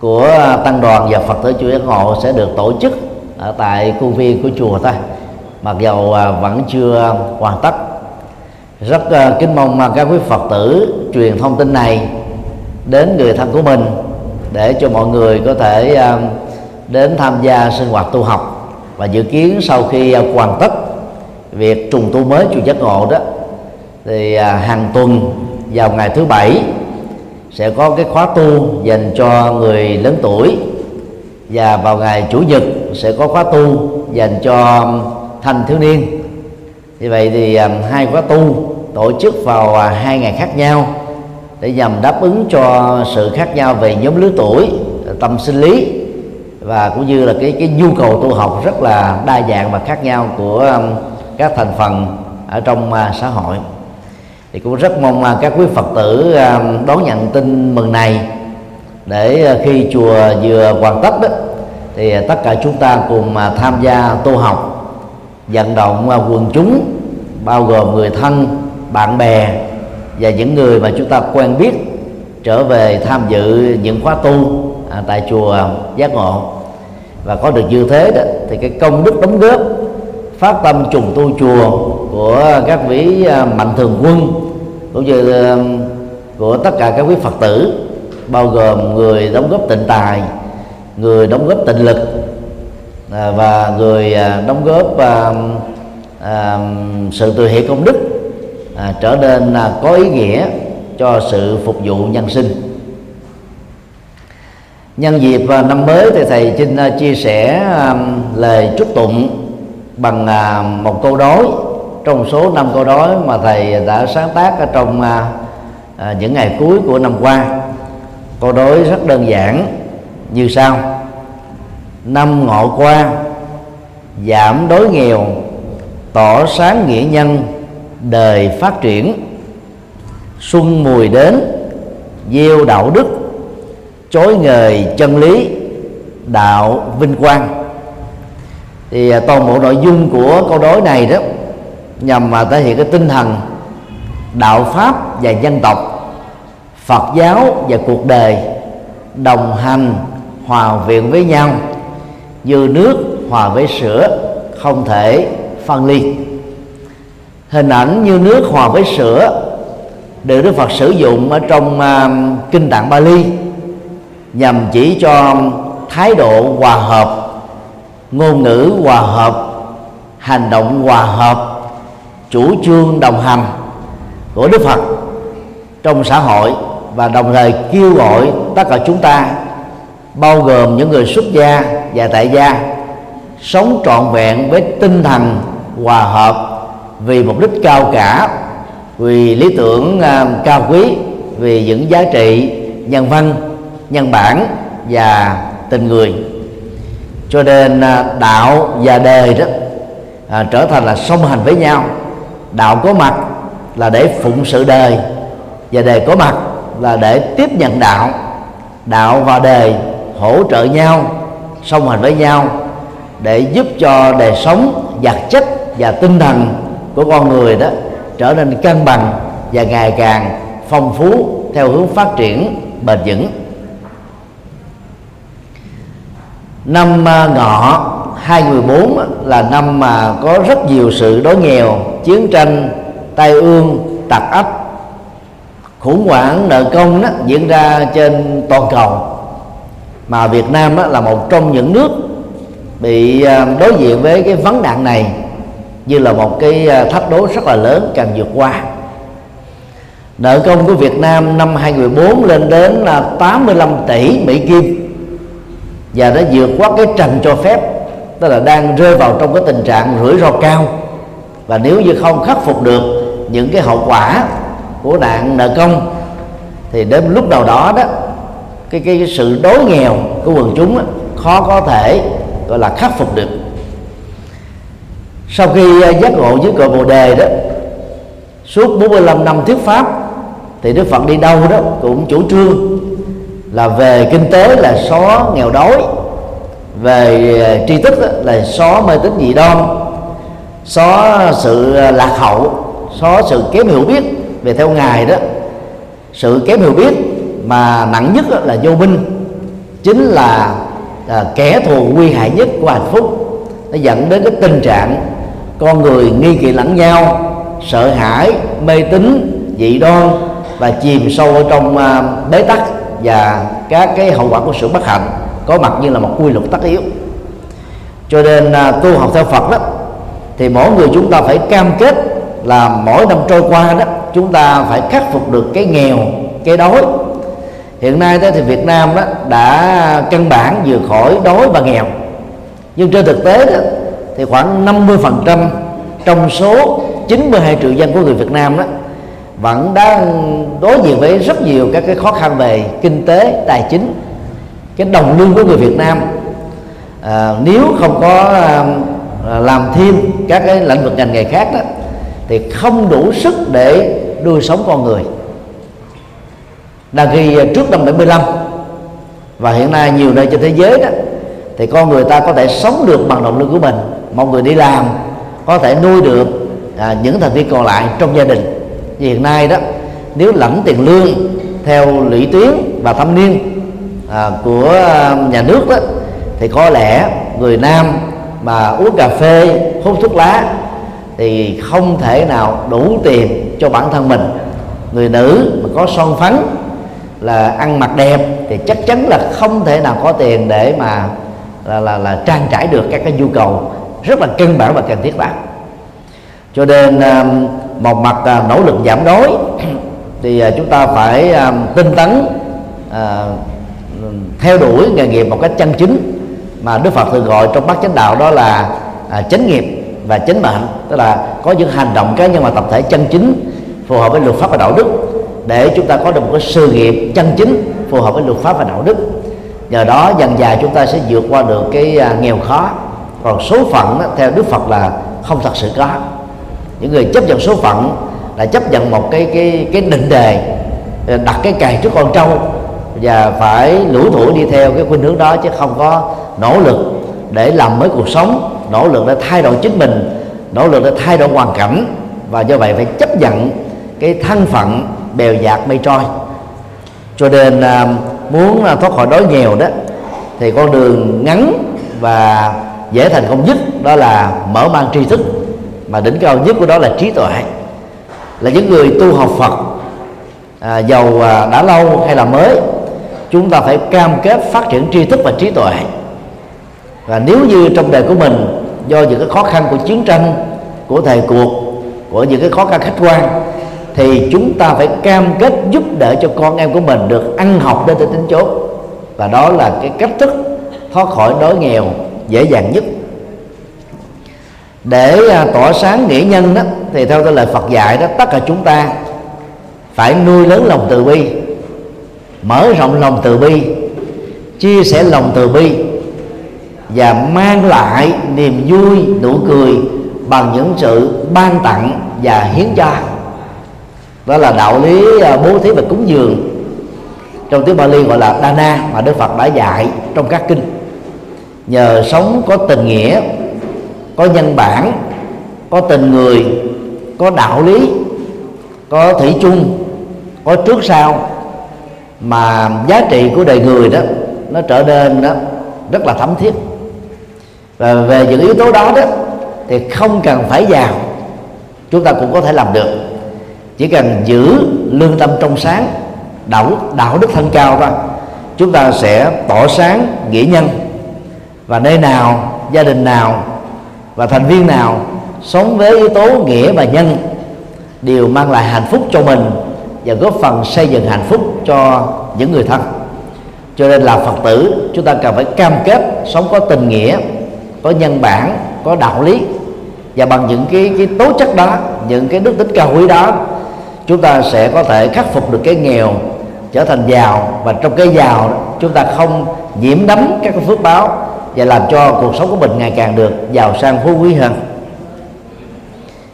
của tăng đoàn và Phật tử chùa Giác Ngộ sẽ được tổ chức ở tại khuôn viên của chùa ta mặc dầu à, vẫn chưa hoàn tất rất ờ, kính mong mà các quý Phật tử truyền thông tin này đến người thân của mình để cho mọi người có thể ờ, đến tham gia sinh hoạt tu học và dự kiến sau khi uh, hoàn tất việc trùng tu mới chùa giác ngộ đó thì uh, hàng tuần vào ngày thứ bảy sẽ có cái khóa tu dành cho người lớn tuổi và vào ngày chủ nhật sẽ có khóa tu dành cho thanh thiếu niên. Như vậy thì um, hai khóa tu tổ chức vào à, hai ngày khác nhau để nhằm đáp ứng cho sự khác nhau về nhóm lứa tuổi, tâm sinh lý và cũng như là cái cái nhu cầu tu học rất là đa dạng và khác nhau của à, các thành phần ở trong à, xã hội. Thì cũng rất mong các quý phật tử đón nhận tin mừng này để khi chùa vừa hoàn tất đó, thì tất cả chúng ta cùng tham gia tu học, vận động quần chúng, bao gồm người thân bạn bè và những người mà chúng ta quen biết trở về tham dự những khóa tu à, tại chùa giác ngộ. Và có được như thế đó thì cái công đức đóng góp phát tâm trùng tu chùa của các vị à, mạnh thường quân cũng như à, của tất cả các quý phật tử bao gồm người đóng góp tịnh tài người đóng góp tịnh lực à, và người đóng góp sự từ thiện công đức. À, trở nên à, có ý nghĩa cho sự phục vụ nhân sinh. Nhân dịp à, năm mới thì thầy xin à, chia sẻ à, lời chúc tụng bằng à, một câu đối. Trong số năm câu đối mà thầy đã sáng tác ở trong những ngày cuối của năm qua câu đối rất đơn giản như sau. Năm ngọ qua giảm đối nghèo tỏ sáng nghĩa nhân đời phát triển. Xuân mùi đến, gieo đạo đức, chối nghề chân lý, đạo vinh quang. Thì à, toàn bộ nội dung của câu đối này đó nhằm mà thể hiện cái tinh thần đạo pháp và dân tộc, phật giáo và cuộc đời đồng hành, hòa viện với nhau, như nước hòa với sữa không thể phân ly hình ảnh như nước hòa với sữa được đức phật sử dụng ở trong uh, kinh tạng bali nhằm chỉ cho thái độ hòa hợp ngôn ngữ hòa hợp hành động hòa hợp chủ trương đồng hành của đức phật trong xã hội và đồng thời kêu gọi tất cả chúng ta bao gồm những người xuất gia và tại gia sống trọn vẹn với tinh thần hòa hợp vì mục đích cao cả vì lý tưởng uh, cao quý vì những giá trị nhân văn nhân bản và tình người. Cho nên uh, đạo và đời đó uh, trở thành là song hành với nhau. Đạo có mặt là để phụng sự đời và đời có mặt là để tiếp nhận đạo. Đạo và đời hỗ trợ nhau song hành với nhau để giúp cho đời sống vật chất và tinh thần của con người đó trở nên cân bằng và ngày càng phong phú theo hướng phát triển bền vững. Năm à, ngọ 2014 là năm mà có rất nhiều sự đói nghèo, chiến tranh, tai ương tặc ách khủng hoảng, nợ công đó diễn ra trên toàn cầu. Mà Việt Nam đó là một trong những nước bị à, đối diện với cái vấn nạn này như là một cái à, thách đố rất là lớn cần vượt qua. Nợ công của Việt Nam năm 2014 lên đến là 85 tỷ Mỹ Kim. Và nó vượt qua cái trần cho phép tức là đang rơi vào trong cái tình trạng rủi ro cao. Và nếu như không khắc phục được những cái hậu quả của nạn nợ công thì đến lúc nào đó đó cái cái sự đói nghèo của quần chúng đó, khó có thể gọi là khắc phục được sau khi à, giác ngộ dưới cội bồ đề đó, suốt 45 năm thuyết pháp, thì Đức Phật đi đâu đó cũng chủ trương là về kinh tế là xóa nghèo đói, về à, tri thức là xóa mê tín dị đoan, xóa sự à, lạc hậu, xóa sự kém hiểu biết về theo ngài đó. Sự kém hiểu biết mà nặng nhất là vô minh, chính là kẻ thù nguy hại nhất của hạnh phúc nó dẫn đến cái tình trạng con người nghi kỵ lẫn nhau sợ hãi mê tín dị đoan và chìm sâu ở trong uh, bế tắc và các cái hậu quả của sự bất hạnh có mặt như là một quy luật tất yếu. Cho nên uh, tu học theo Phật đó thì mỗi người chúng ta phải cam kết là mỗi năm trôi qua đó chúng ta phải khắc phục được cái nghèo cái đói. Hiện nay đó thì Việt Nam đó đã căn bản vừa khỏi đói và nghèo nhưng trên thực tế đó thì khoảng 50% trong số 92 triệu dân của người Việt Nam đó vẫn đang đối diện với rất nhiều các cái khó khăn về kinh tế tài chính cái đồng lương của người Việt Nam. À, nếu không có à, làm thêm các cái lĩnh vực ngành nghề khác đó thì không đủ sức để nuôi sống con người. Là khi trước năm 75 và hiện nay nhiều nơi trên thế giới đó thì con người ta có thể sống được bằng đồng lương của mình. Một người đi làm có thể nuôi được à, những thành viên còn lại trong gia đình. Như hiện nay đó nếu lãnh tiền lương theo lũy tuyến và thâm niên à, của nhà nước đó thì có lẽ người nam mà uống cà phê hút thuốc lá thì không thể nào đủ tiền cho bản thân mình. Người nữ mà có son phấn là ăn mặc đẹp thì chắc chắn là không thể nào có tiền để mà là là, là trang trải được các cái nhu cầu rất là cân bản và cần thiết đó cho nên um, một mặt à, nỗ lực giảm đói thì à, chúng ta phải à, tinh tấn theo đuổi nghề nghiệp một cách chân chính mà Đức Phật thường gọi trong bát chánh đạo đó là chánh nghiệp và chánh mệnh tức là có những hành động cá nhân và tập thể chân chính phù hợp với luật pháp và đạo đức để chúng ta có được một cái sự nghiệp chân chính phù hợp với luật pháp và đạo đức nhờ đó dần dài chúng ta sẽ vượt qua được cái à, nghèo khó. Còn số phận đó, theo đức phật là không thật sự có. Những người chấp nhận số phận là chấp nhận một cái cái cái định đề à, đặt cái cài trước con trâu và phải lũ thủ đi theo cái khuynh hướng đó chứ không có nỗ lực để làm mới cuộc sống nỗ lực để thay đổi chính mình nỗ lực để thay đổi hoàn cảnh. Và do vậy phải chấp nhận cái thân phận bèo dạt mây trôi. Cho nên à, muốn à, thoát khỏi đói nghèo đó thì con đường ngắn và dễ thành công nhất đó là mở mang tri thức. Mà đỉnh cao nhất của đó là trí tuệ là những người tu học Phật à, giàu à, đã lâu hay là mới chúng ta phải cam kết phát triển tri thức và trí tuệ. Và nếu như trong đời của mình do những cái khó khăn của chiến tranh của thời cuộc của những cái khó khăn khách quan thì chúng ta phải cam kết giúp đỡ cho con em của mình được ăn học đến tới tính chốt. Và đó là cái cách thức thoát khỏi đói nghèo dễ dàng nhất. Để à, tỏa sáng nghĩa nhân đó, thì theo cái lời Phật dạy đó, tất cả chúng ta phải nuôi lớn lòng từ bi, mở rộng lòng từ bi, chia sẻ lòng từ bi và mang lại niềm vui, nụ cười bằng những sự ban tặng và hiến cho đó là đạo lý à, bố thí và cúng dường. Trong tiếng Bali gọi là Dana mà Đức Phật đã dạy trong các kinh. Nhờ sống có tình nghĩa, có nhân bản, có tình người, có đạo lý, có thủy chung, có trước sau, mà giá trị của đời người đó, nó trở nên đó rất là thấm thiết. Và về những yếu tố đó đó, thì không cần phải giàu. Chúng ta cũng có thể làm được chỉ cần giữ lương tâm trong sáng, đạo đạo đức thân cao thôi. Chúng ta sẽ tỏ sáng nghĩa nhân. Và nơi nào, gia đình nào và thành viên nào sống với yếu tố nghĩa và nhân đều mang lại hạnh phúc cho mình và góp phần xây dựng hạnh phúc cho những người thân. Cho nên là phật tử, chúng ta cần phải cam kết sống có tình nghĩa, có nhân bản, có đạo lý. Và bằng những cái cái tố chất đó, những cái đức tính cao quý đó chúng ta sẽ có thể khắc phục được cái nghèo trở thành giàu. Và trong cái giàu đó, chúng ta không nhiễm đắm các cái phước báo và làm cho cuộc sống của mình ngày càng được giàu sang phú quý hơn.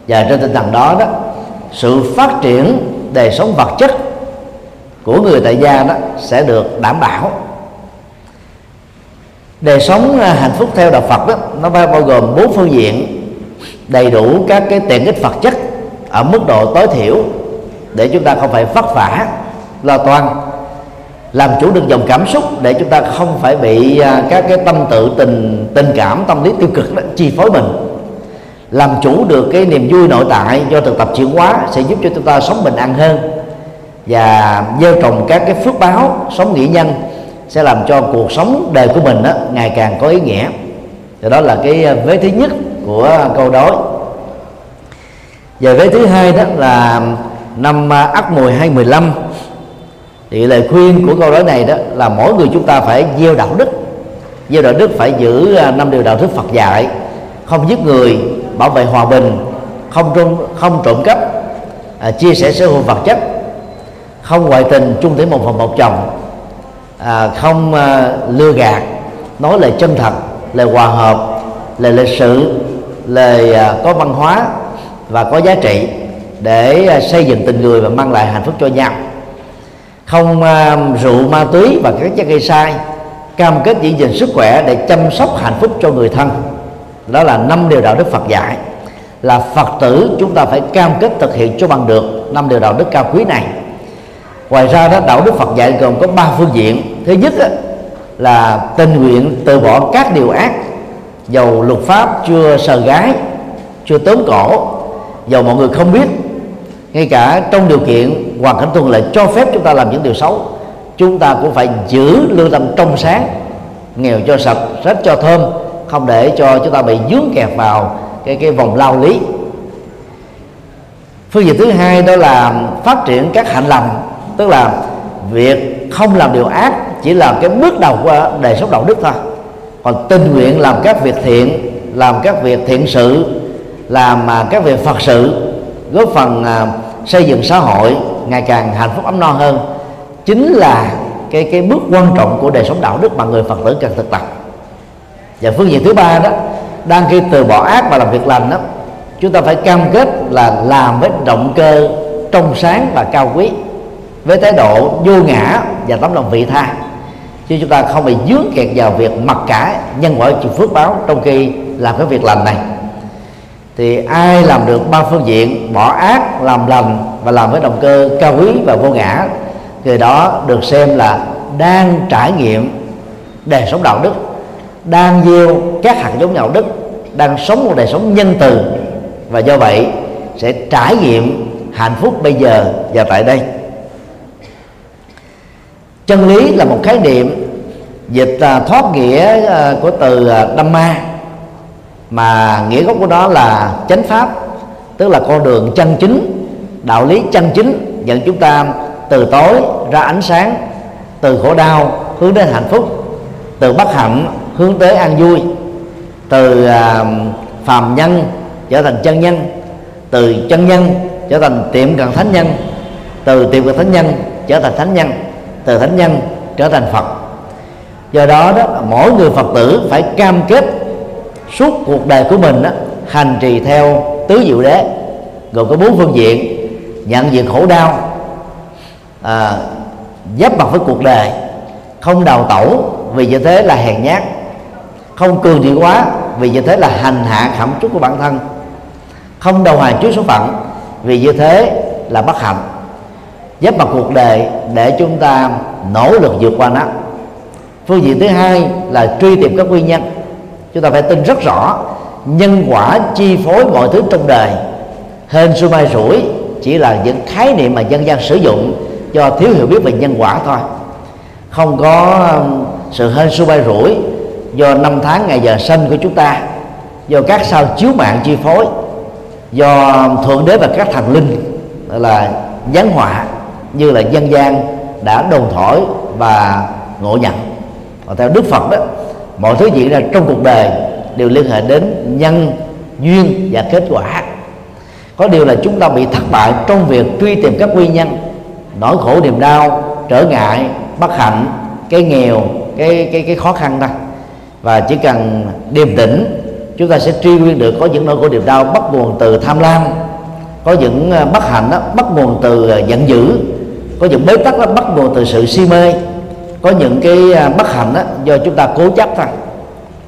Và trên tinh thần đó đó sự phát triển đời sống vật chất của người tại gia đó sẽ được đảm bảo. Đời sống à, hạnh phúc theo đạo Phật đó nó bao gồm bốn phương diện đầy đủ các cái tiện ích vật chất ở mức độ tối thiểu để chúng ta không phải vất vả lo toan. Làm chủ được dòng cảm xúc để chúng ta không phải bị à, các cái tâm tự tình tình cảm tâm lý tiêu cực đó, chi phối mình. Làm chủ được cái niềm vui nội tại do thực tập chuyển hóa sẽ giúp cho chúng ta sống bình an hơn. Và gieo trồng các cái phước báo sống nghĩa nhân sẽ làm cho cuộc sống đời của mình đó, ngày càng có ý nghĩa. Thì đó là cái à, vế thứ nhất của câu đối. Về vế thứ hai đó là năm Ất Mùi 2015 thì lời khuyên của câu nói này đó là mỗi người chúng ta phải gieo đạo đức. Gieo đạo đức phải giữ à, năm điều đạo đức Phật dạy. Không giết người bảo vệ hòa bình không trộm không trộm cắp à, chia sẻ sở hữu vật chất không ngoại tình chung thủy một phòng một chồng à, không à, lừa gạt nói lời chân thật lời hòa hợp lời lịch sự lời à, có văn hóa và có giá trị để à, xây dựng tình người và mang lại hạnh phúc cho nhau. Không uh, rượu ma túy và các chất gây sai cam kết giữ gìn sức khỏe để chăm sóc hạnh phúc cho người thân. Đó là năm điều đạo đức Phật dạy là Phật tử chúng ta phải cam kết thực hiện cho bằng được năm điều đạo đức cao quý này. Ngoài ra đó đạo đức Phật dạy gồm có ba phương diện. Thứ nhất đó, là tình nguyện từ bỏ các điều ác dầu luật pháp chưa sờ gái chưa tốn cổ dầu mọi người không biết ngay cả trong điều kiện hoàn cảnh thuận lợi cho phép chúng ta làm những điều xấu, chúng ta cũng phải giữ lương tâm trong sáng, nghèo cho sạch, rách cho thơm, không để cho chúng ta bị dướng kẹt vào cái cái vòng lao lý. Phương diện thứ hai đó là phát triển các hạnh lành, tức là việc không làm điều ác chỉ là cái bước đầu của đời sống đạo đức thôi. Còn tình nguyện làm các việc thiện, làm các việc thiện sự, làm mà các việc phật sự góp phần à, xây dựng xã hội ngày càng hạnh phúc ấm no hơn chính là cái cái bước quan trọng của đời sống đạo đức mà người phật tử cần thực tập. Và phương diện thứ ba đó đang khi từ bỏ ác và làm việc lành đó chúng ta phải cam kết là làm với động cơ trong sáng và cao quý với thái độ vô ngã và tấm lòng vị tha. Chứ chúng ta không bị dướng kẹt vào việc mặc cả nhân quả chịu phước báo trong khi làm cái việc lành này thì ai làm được ba phương diện, bỏ ác, làm lành và làm với động cơ cao quý và vô ngã, người đó được xem là đang trải nghiệm đời sống đạo đức, đang gieo các hạt giống đạo đức, đang sống một đời sống nhân từ. Và do vậy sẽ trải nghiệm hạnh phúc bây giờ và tại đây. Chân lý là một khái niệm dịch à, thoát nghĩa à, của từ à, đâm ma mà nghĩa gốc của nó là chánh pháp tức là con đường chân chính đạo lý chân chính dẫn chúng ta từ tối ra ánh sáng từ khổ đau hướng đến hạnh phúc từ bất hạnh hướng tới an vui từ à, phàm nhân trở thành chân nhân từ chân nhân trở thành tiệm cận thánh nhân từ tiệm cận thánh nhân trở thành thánh nhân từ thánh nhân trở thành phật. Do đó đó mỗi người phật tử phải cam kết suốt cuộc đời của mình đó, hành trì theo tứ diệu đế gồm có bốn phương diện nhận diện khổ đau à, giáp mặt với cuộc đời không đào tẩu vì như thế là hèn nhát không cường điệu quá vì như thế là hành hạ khẩm trúc của bản thân không đầu hàng trước số phận vì như thế là bất hạnh. Giáp mặt cuộc đời để chúng ta nỗ lực vượt qua nó. Phương diện thứ hai là truy tìm các nguyên nhân chúng ta phải tin rất rõ nhân quả chi phối mọi thứ trong đời. Hên, xui mai, rủi chỉ là những khái niệm mà dân gian sử dụng do thiếu hiểu biết về nhân quả thôi. Không có um, sự hên, xui mai, rủi do năm tháng ngày giờ sinh của chúng ta, do các sao chiếu mạng chi phối, do um, thượng đế và các thần linh là, giáng họa như là dân gian đã đồn thổi và ngộ nhận. Và theo đức phật đó mọi thứ diễn ra trong cuộc đời đều liên hệ đến nhân, duyên và kết quả. Có điều là chúng ta bị thất bại trong việc truy tìm các nguyên nhân. Nỗi khổ, niềm đau, trở ngại, bất hạnh, cái nghèo, cái cái cái khó khăn ta. Và chỉ cần điềm tĩnh, chúng ta sẽ truy nguyên được. Có những nỗi khổ, niềm đau bắt nguồn từ tham lam. Có những ờ, bất hạnh đó bắt nguồn từ ờ, giận dữ. Có những bế tắc đó bắt nguồn từ sự si mê có những cái à, bất hạnh đó do chúng ta cố chấp thôi.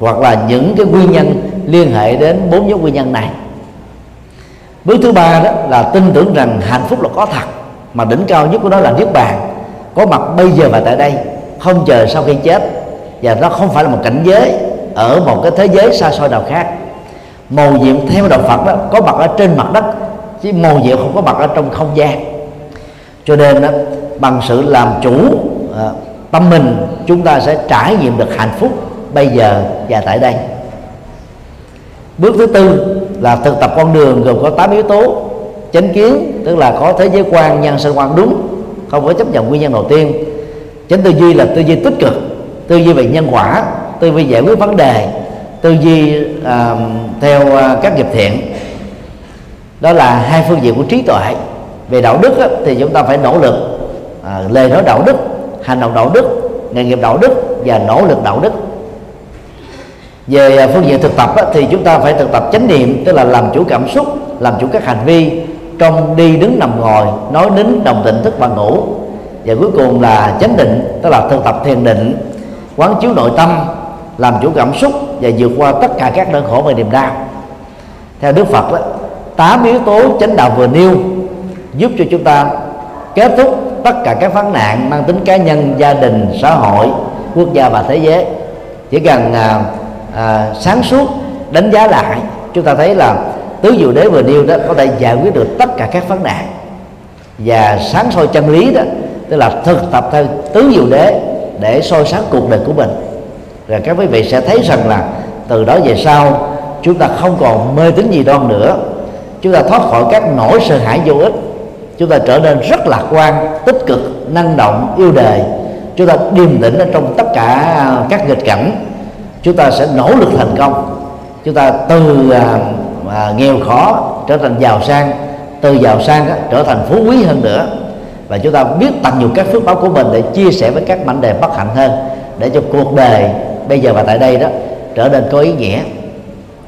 Hoặc là những cái nguyên nhân liên hệ đến bốn nhóm nguyên nhân này. Bước thứ ba đó là tin tưởng rằng hạnh phúc là có thật mà đỉnh cao nhất của nó là niết bàn. Có mặt bây giờ và tại đây không chờ sau khi chết. Và nó không phải là một cảnh giới ở một cái thế giới xa xôi nào khác. Màu nhiệm theo đạo Phật đó có mặt ở trên mặt đất chứ màu nhiệm không có mặt ở trong không gian. Cho nên đó, bằng sự làm chủ à, tâm mình chúng ta sẽ trải nghiệm được hạnh phúc bây giờ và tại đây. Bước thứ tư là thực tập con đường gồm có 8 yếu tố chánh kiến tức là có thế giới quan nhân sinh quan đúng không có chấp nhận nguyên nhân đầu tiên. Chánh tư duy là tư duy tích cực tư duy về nhân quả tư duy giải quyết vấn đề tư duy uh, theo uh, các nghiệp thiện. Đó là hai phương diện của trí tuệ. Về đạo đức á, thì chúng ta phải nỗ lực à, lời nói đạo đức hành động đạo đức, nghề nghiệp đạo đức và nỗ lực đạo đức. Về à, phương diện thực tập thì chúng ta phải thực tập chánh niệm, tức là làm chủ cảm xúc, làm chủ các hành vi. Trong đi đứng nằm ngồi, nói đến đồng tịnh thức và ngủ. Và cuối cùng là chánh định, tức là thực tập thiền định, quán chiếu nội tâm, làm chủ cảm xúc và vượt qua tất cả các nỗi khổ và niềm đau. Theo đức phật đó tám yếu tố chánh đạo vừa nêu giúp cho chúng ta kết thúc tất cả các vấn nạn mang tính cá nhân gia đình xã hội quốc gia và thế giới. Chỉ cần à, à, sáng suốt đánh giá lại chúng ta thấy là tứ diệu đế vừa nêu đó có thể giải quyết được tất cả các vấn nạn. Và sáng soi chân lý đó tức là thực tập theo tứ diệu đế để soi sáng cuộc đời của mình. Rồi các quý vị sẽ thấy rằng là từ đó về sau chúng ta không còn mê tín gì đoan nữa. Chúng ta thoát khỏi các nỗi sợ hãi vô ích chúng ta trở nên rất lạc quan tích cực năng động yêu đời chúng ta điềm tĩnh ở trong tất cả à, các nghịch cảnh. Chúng ta sẽ nỗ lực thành công. Chúng ta từ à, à, nghèo khó trở thành giàu sang từ giàu sang á, trở thành phú quý hơn nữa. Và chúng ta biết tận dụng các phước báo của mình để chia sẻ với các mảnh đề bất hạnh hơn để cho cuộc đời bây giờ và tại đây đó trở nên có ý nghĩa.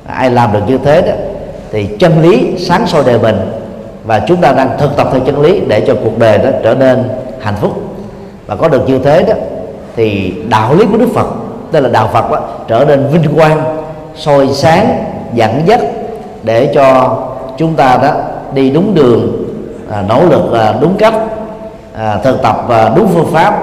Ai làm được như thế đó thì chân lý sáng soi đời mình và chúng ta đang thực tập theo chân lý để cho cuộc đời đó trở nên hạnh phúc. Và có được như thế đó thì đạo lý của Đức Phật tức là đạo Phật đó, trở nên vinh quang soi sáng dẫn dắt để cho chúng ta đó đi đúng đường à, nỗ lực à, đúng cách à, thực tập à, đúng phương pháp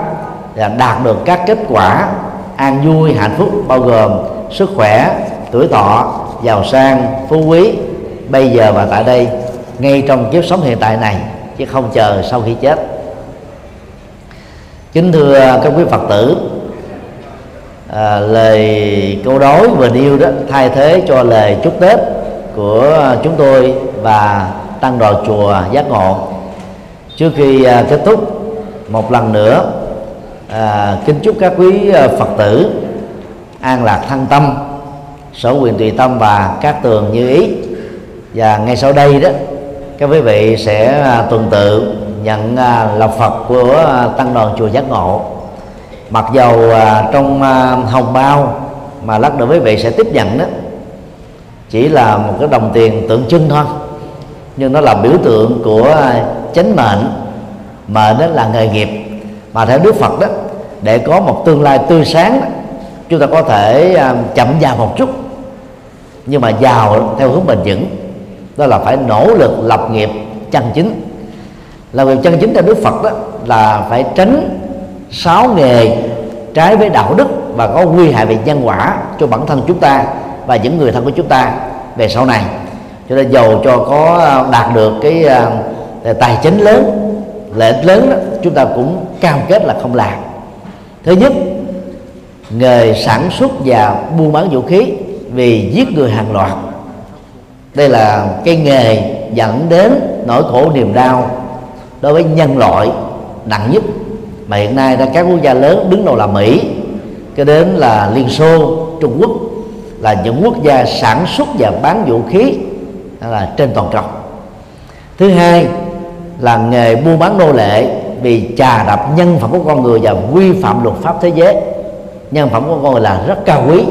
và đạt được các kết quả an vui hạnh phúc bao gồm sức khỏe tuổi thọ giàu sang phú quý bây giờ và tại đây ngay trong kiếp sống hiện tại này chứ không chờ sau khi chết. Kính thưa các quý phật tử à, lời câu đối vừa nêu đó thay thế cho lời chúc tết của chúng tôi và tăng đoàn chùa giác ngộ. Trước khi à, kết thúc một lần nữa à, kính chúc các quý à, phật tử an lạc thăng tâm sở quyền tùy tâm và các tường như ý. Và ngay sau đây đó các quý vị sẽ à, tuần tự nhận à, lộc Phật của à, tăng đoàn chùa Giác Ngộ. Mặc dầu trong hồng bao mà lắc được quý vị sẽ tiếp nhận đó. Chỉ là một cái đồng tiền tượng trưng thôi. Nhưng nó là biểu tượng của chánh mệnh. Mệnh đó là nghề nghiệp. Mà theo Đức Phật đó, để có một tương lai tươi sáng chúng ta có thể chậm già một chút. Nhưng mà giàu theo hướng bền vững đó là phải nỗ lực lập nghiệp chân chính. Lập nghiệp chân chính theo đức phật đó là phải tránh sáu nghề trái với đạo đức và có nguy hại về nhân quả cho bản thân chúng ta và những người thân của chúng ta về sau này. Cho nên giàu cho có đạt được cái uh, tài chính lớn lợi ích lớn đó, chúng ta cũng cam kết là không làm. Thứ nhất nghề sản xuất và buôn bán vũ khí vì giết người hàng loạt đây là cái nghề dẫn đến nỗi khổ niềm đau đối với nhân loại nặng nhất. Mà hiện nay ra các quốc gia lớn đứng đầu là Mỹ, cái đến là Liên Xô, Trung Quốc, là những quốc gia sản xuất và bán vũ khí là trên toàn cầu. Thứ hai là nghề buôn bán nô lệ vì trà đập nhân phẩm của con người và vi phạm luật pháp thế giới. Nhân phẩm của con người là rất cao quý.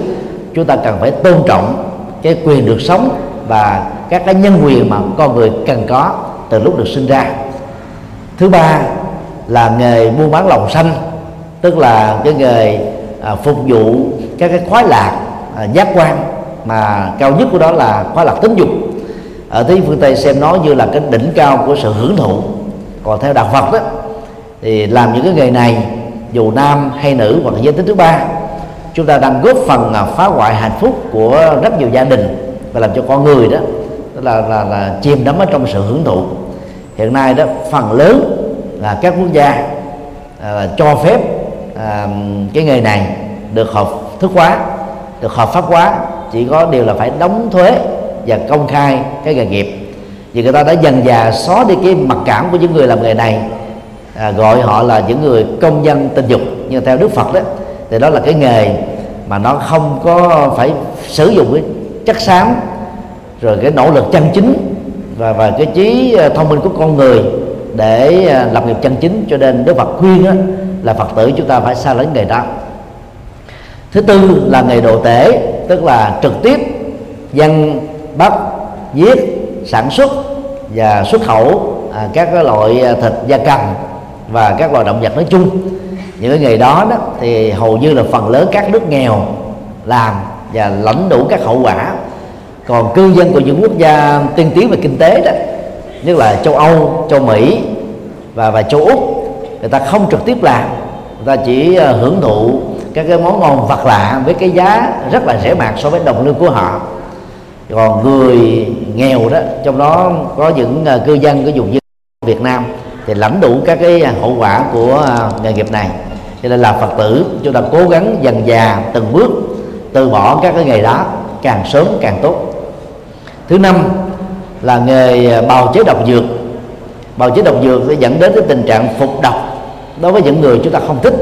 Chúng ta cần phải tôn trọng cái quyền được sống và các cái nhân quyền mà con người cần có từ lúc được sinh ra. Thứ ba là nghề buôn bán lòng xanh tức là cái nghề à, phục vụ các cái khoái lạc à, giác quan mà cao nhất của đó là khoái lạc tính dục. Ở thế phương tây xem nó như là cái đỉnh cao của sự hưởng thụ. Còn theo đạo phật đó thì làm những cái nghề này dù nam hay nữ hoặc là giới tính thứ ba chúng ta đang góp phần à, phá hoại hạnh phúc của rất nhiều gia đình và làm cho con người đó là là, là chìm đắm ở trong sự hưởng thụ. Hiện nay đó phần lớn là các quốc gia à, cho phép à, cái nghề này được hợp thức hóa được hợp pháp hóa. Chỉ có điều là phải đóng thuế và công khai cái nghề nghiệp. Vì người ta đã dần dà xóa đi cái mặc cảm của những người làm nghề này à, gọi họ là những người công dân tình dục. Nhưng theo đức phật đó thì đó là cái nghề mà nó không có phải sử dụng cái chất xám rồi cái nỗ lực chân chính và và cái trí ờ, thông minh của con người để ờ, lập nghiệp chân chính. Cho nên Đức Phật khuyên đó, là Phật tử chúng ta phải xa lánh nghề đó thứ tư là nghề đồ tể tức là trực tiếp dân bắt giết sản xuất và xuất khẩu à, các cái loại ờ, thịt gia cầm và các loài động vật nói chung. Những cái nghề đó đó thì hầu như là phần lớn các nước nghèo làm và lãnh đủ các hậu quả còn cư dân của những quốc gia tiên tiến về kinh tế đó như là châu Âu, châu Mỹ và và châu Úc người ta không trực tiếp làm. Người ta chỉ ờ, hưởng thụ các cái món ngon vật lạ với cái giá rất là rẻ mạt so với đồng lương của họ. Còn người nghèo đó trong đó có những ờ, cư dân của vùng như Việt Nam thì lãnh đủ các cái hậu quả của ờ, nghề nghiệp này. Cho nên là Phật tử chúng ta cố gắng dần dà từng bước từ bỏ các cái nghề đó càng sớm càng tốt. Thứ năm là nghề à, bào chế độc dược. Bào chế độc dược sẽ dẫn đến cái tình trạng phục độc đối với những người chúng ta không thích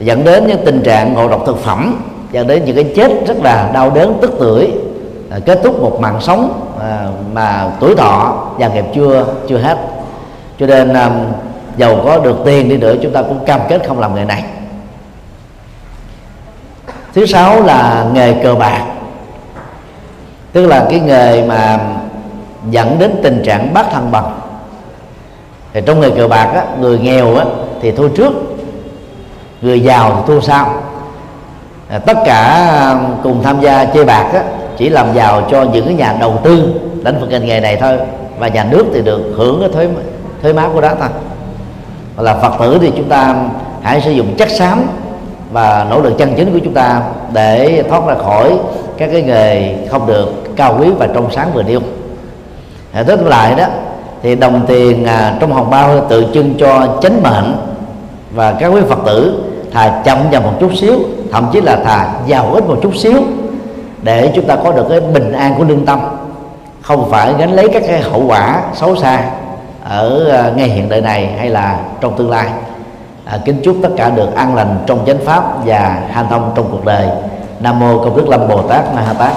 dẫn đến những tình trạng ngộ độc thực phẩm dẫn đến những cái chết rất là đau đớn tức tưởi à, kết thúc một mạng sống à, mà tuổi thọ và nghiệp chưa chưa hết. Cho nên à, giàu có được tiền đi nữa chúng ta cũng cam kết không làm nghề này. Thứ sáu là nghề cờ bạc tức là cái nghề mà dẫn đến tình trạng bất thăng bằng. Thì trong nghề cờ bạc á, người nghèo á, thì thua trước người giàu thì thua sau. À, tất cả cùng tham gia chơi bạc á, chỉ làm giàu cho những cái nhà đầu tư lĩnh vực ngành nghề này thôi và nhà nước thì được hưởng cái thuế thuế má của đó thôi. Là phật tử thì chúng ta hãy sử dụng chất xám và nỗ lực chân chính của chúng ta để thoát ra khỏi các cái nghề không được cao quý và trong sáng vừa nêu. Hệ thức lại đó, thì đồng tiền à, trong hồng bao tự trưng cho chánh mệnh và các quý phật tử thà chậm dần một chút xíu, thậm chí là thà giàu ít một chút xíu để chúng ta có được cái bình an của lương tâm. Không phải gánh lấy các cái hậu quả xấu xa ở à, ngay hiện đại này hay là trong tương lai à, kính chúc tất cả được an lành trong chánh pháp và hanh thông trong cuộc đời. Nam mô công đức lâm bồ tát ma ha tát.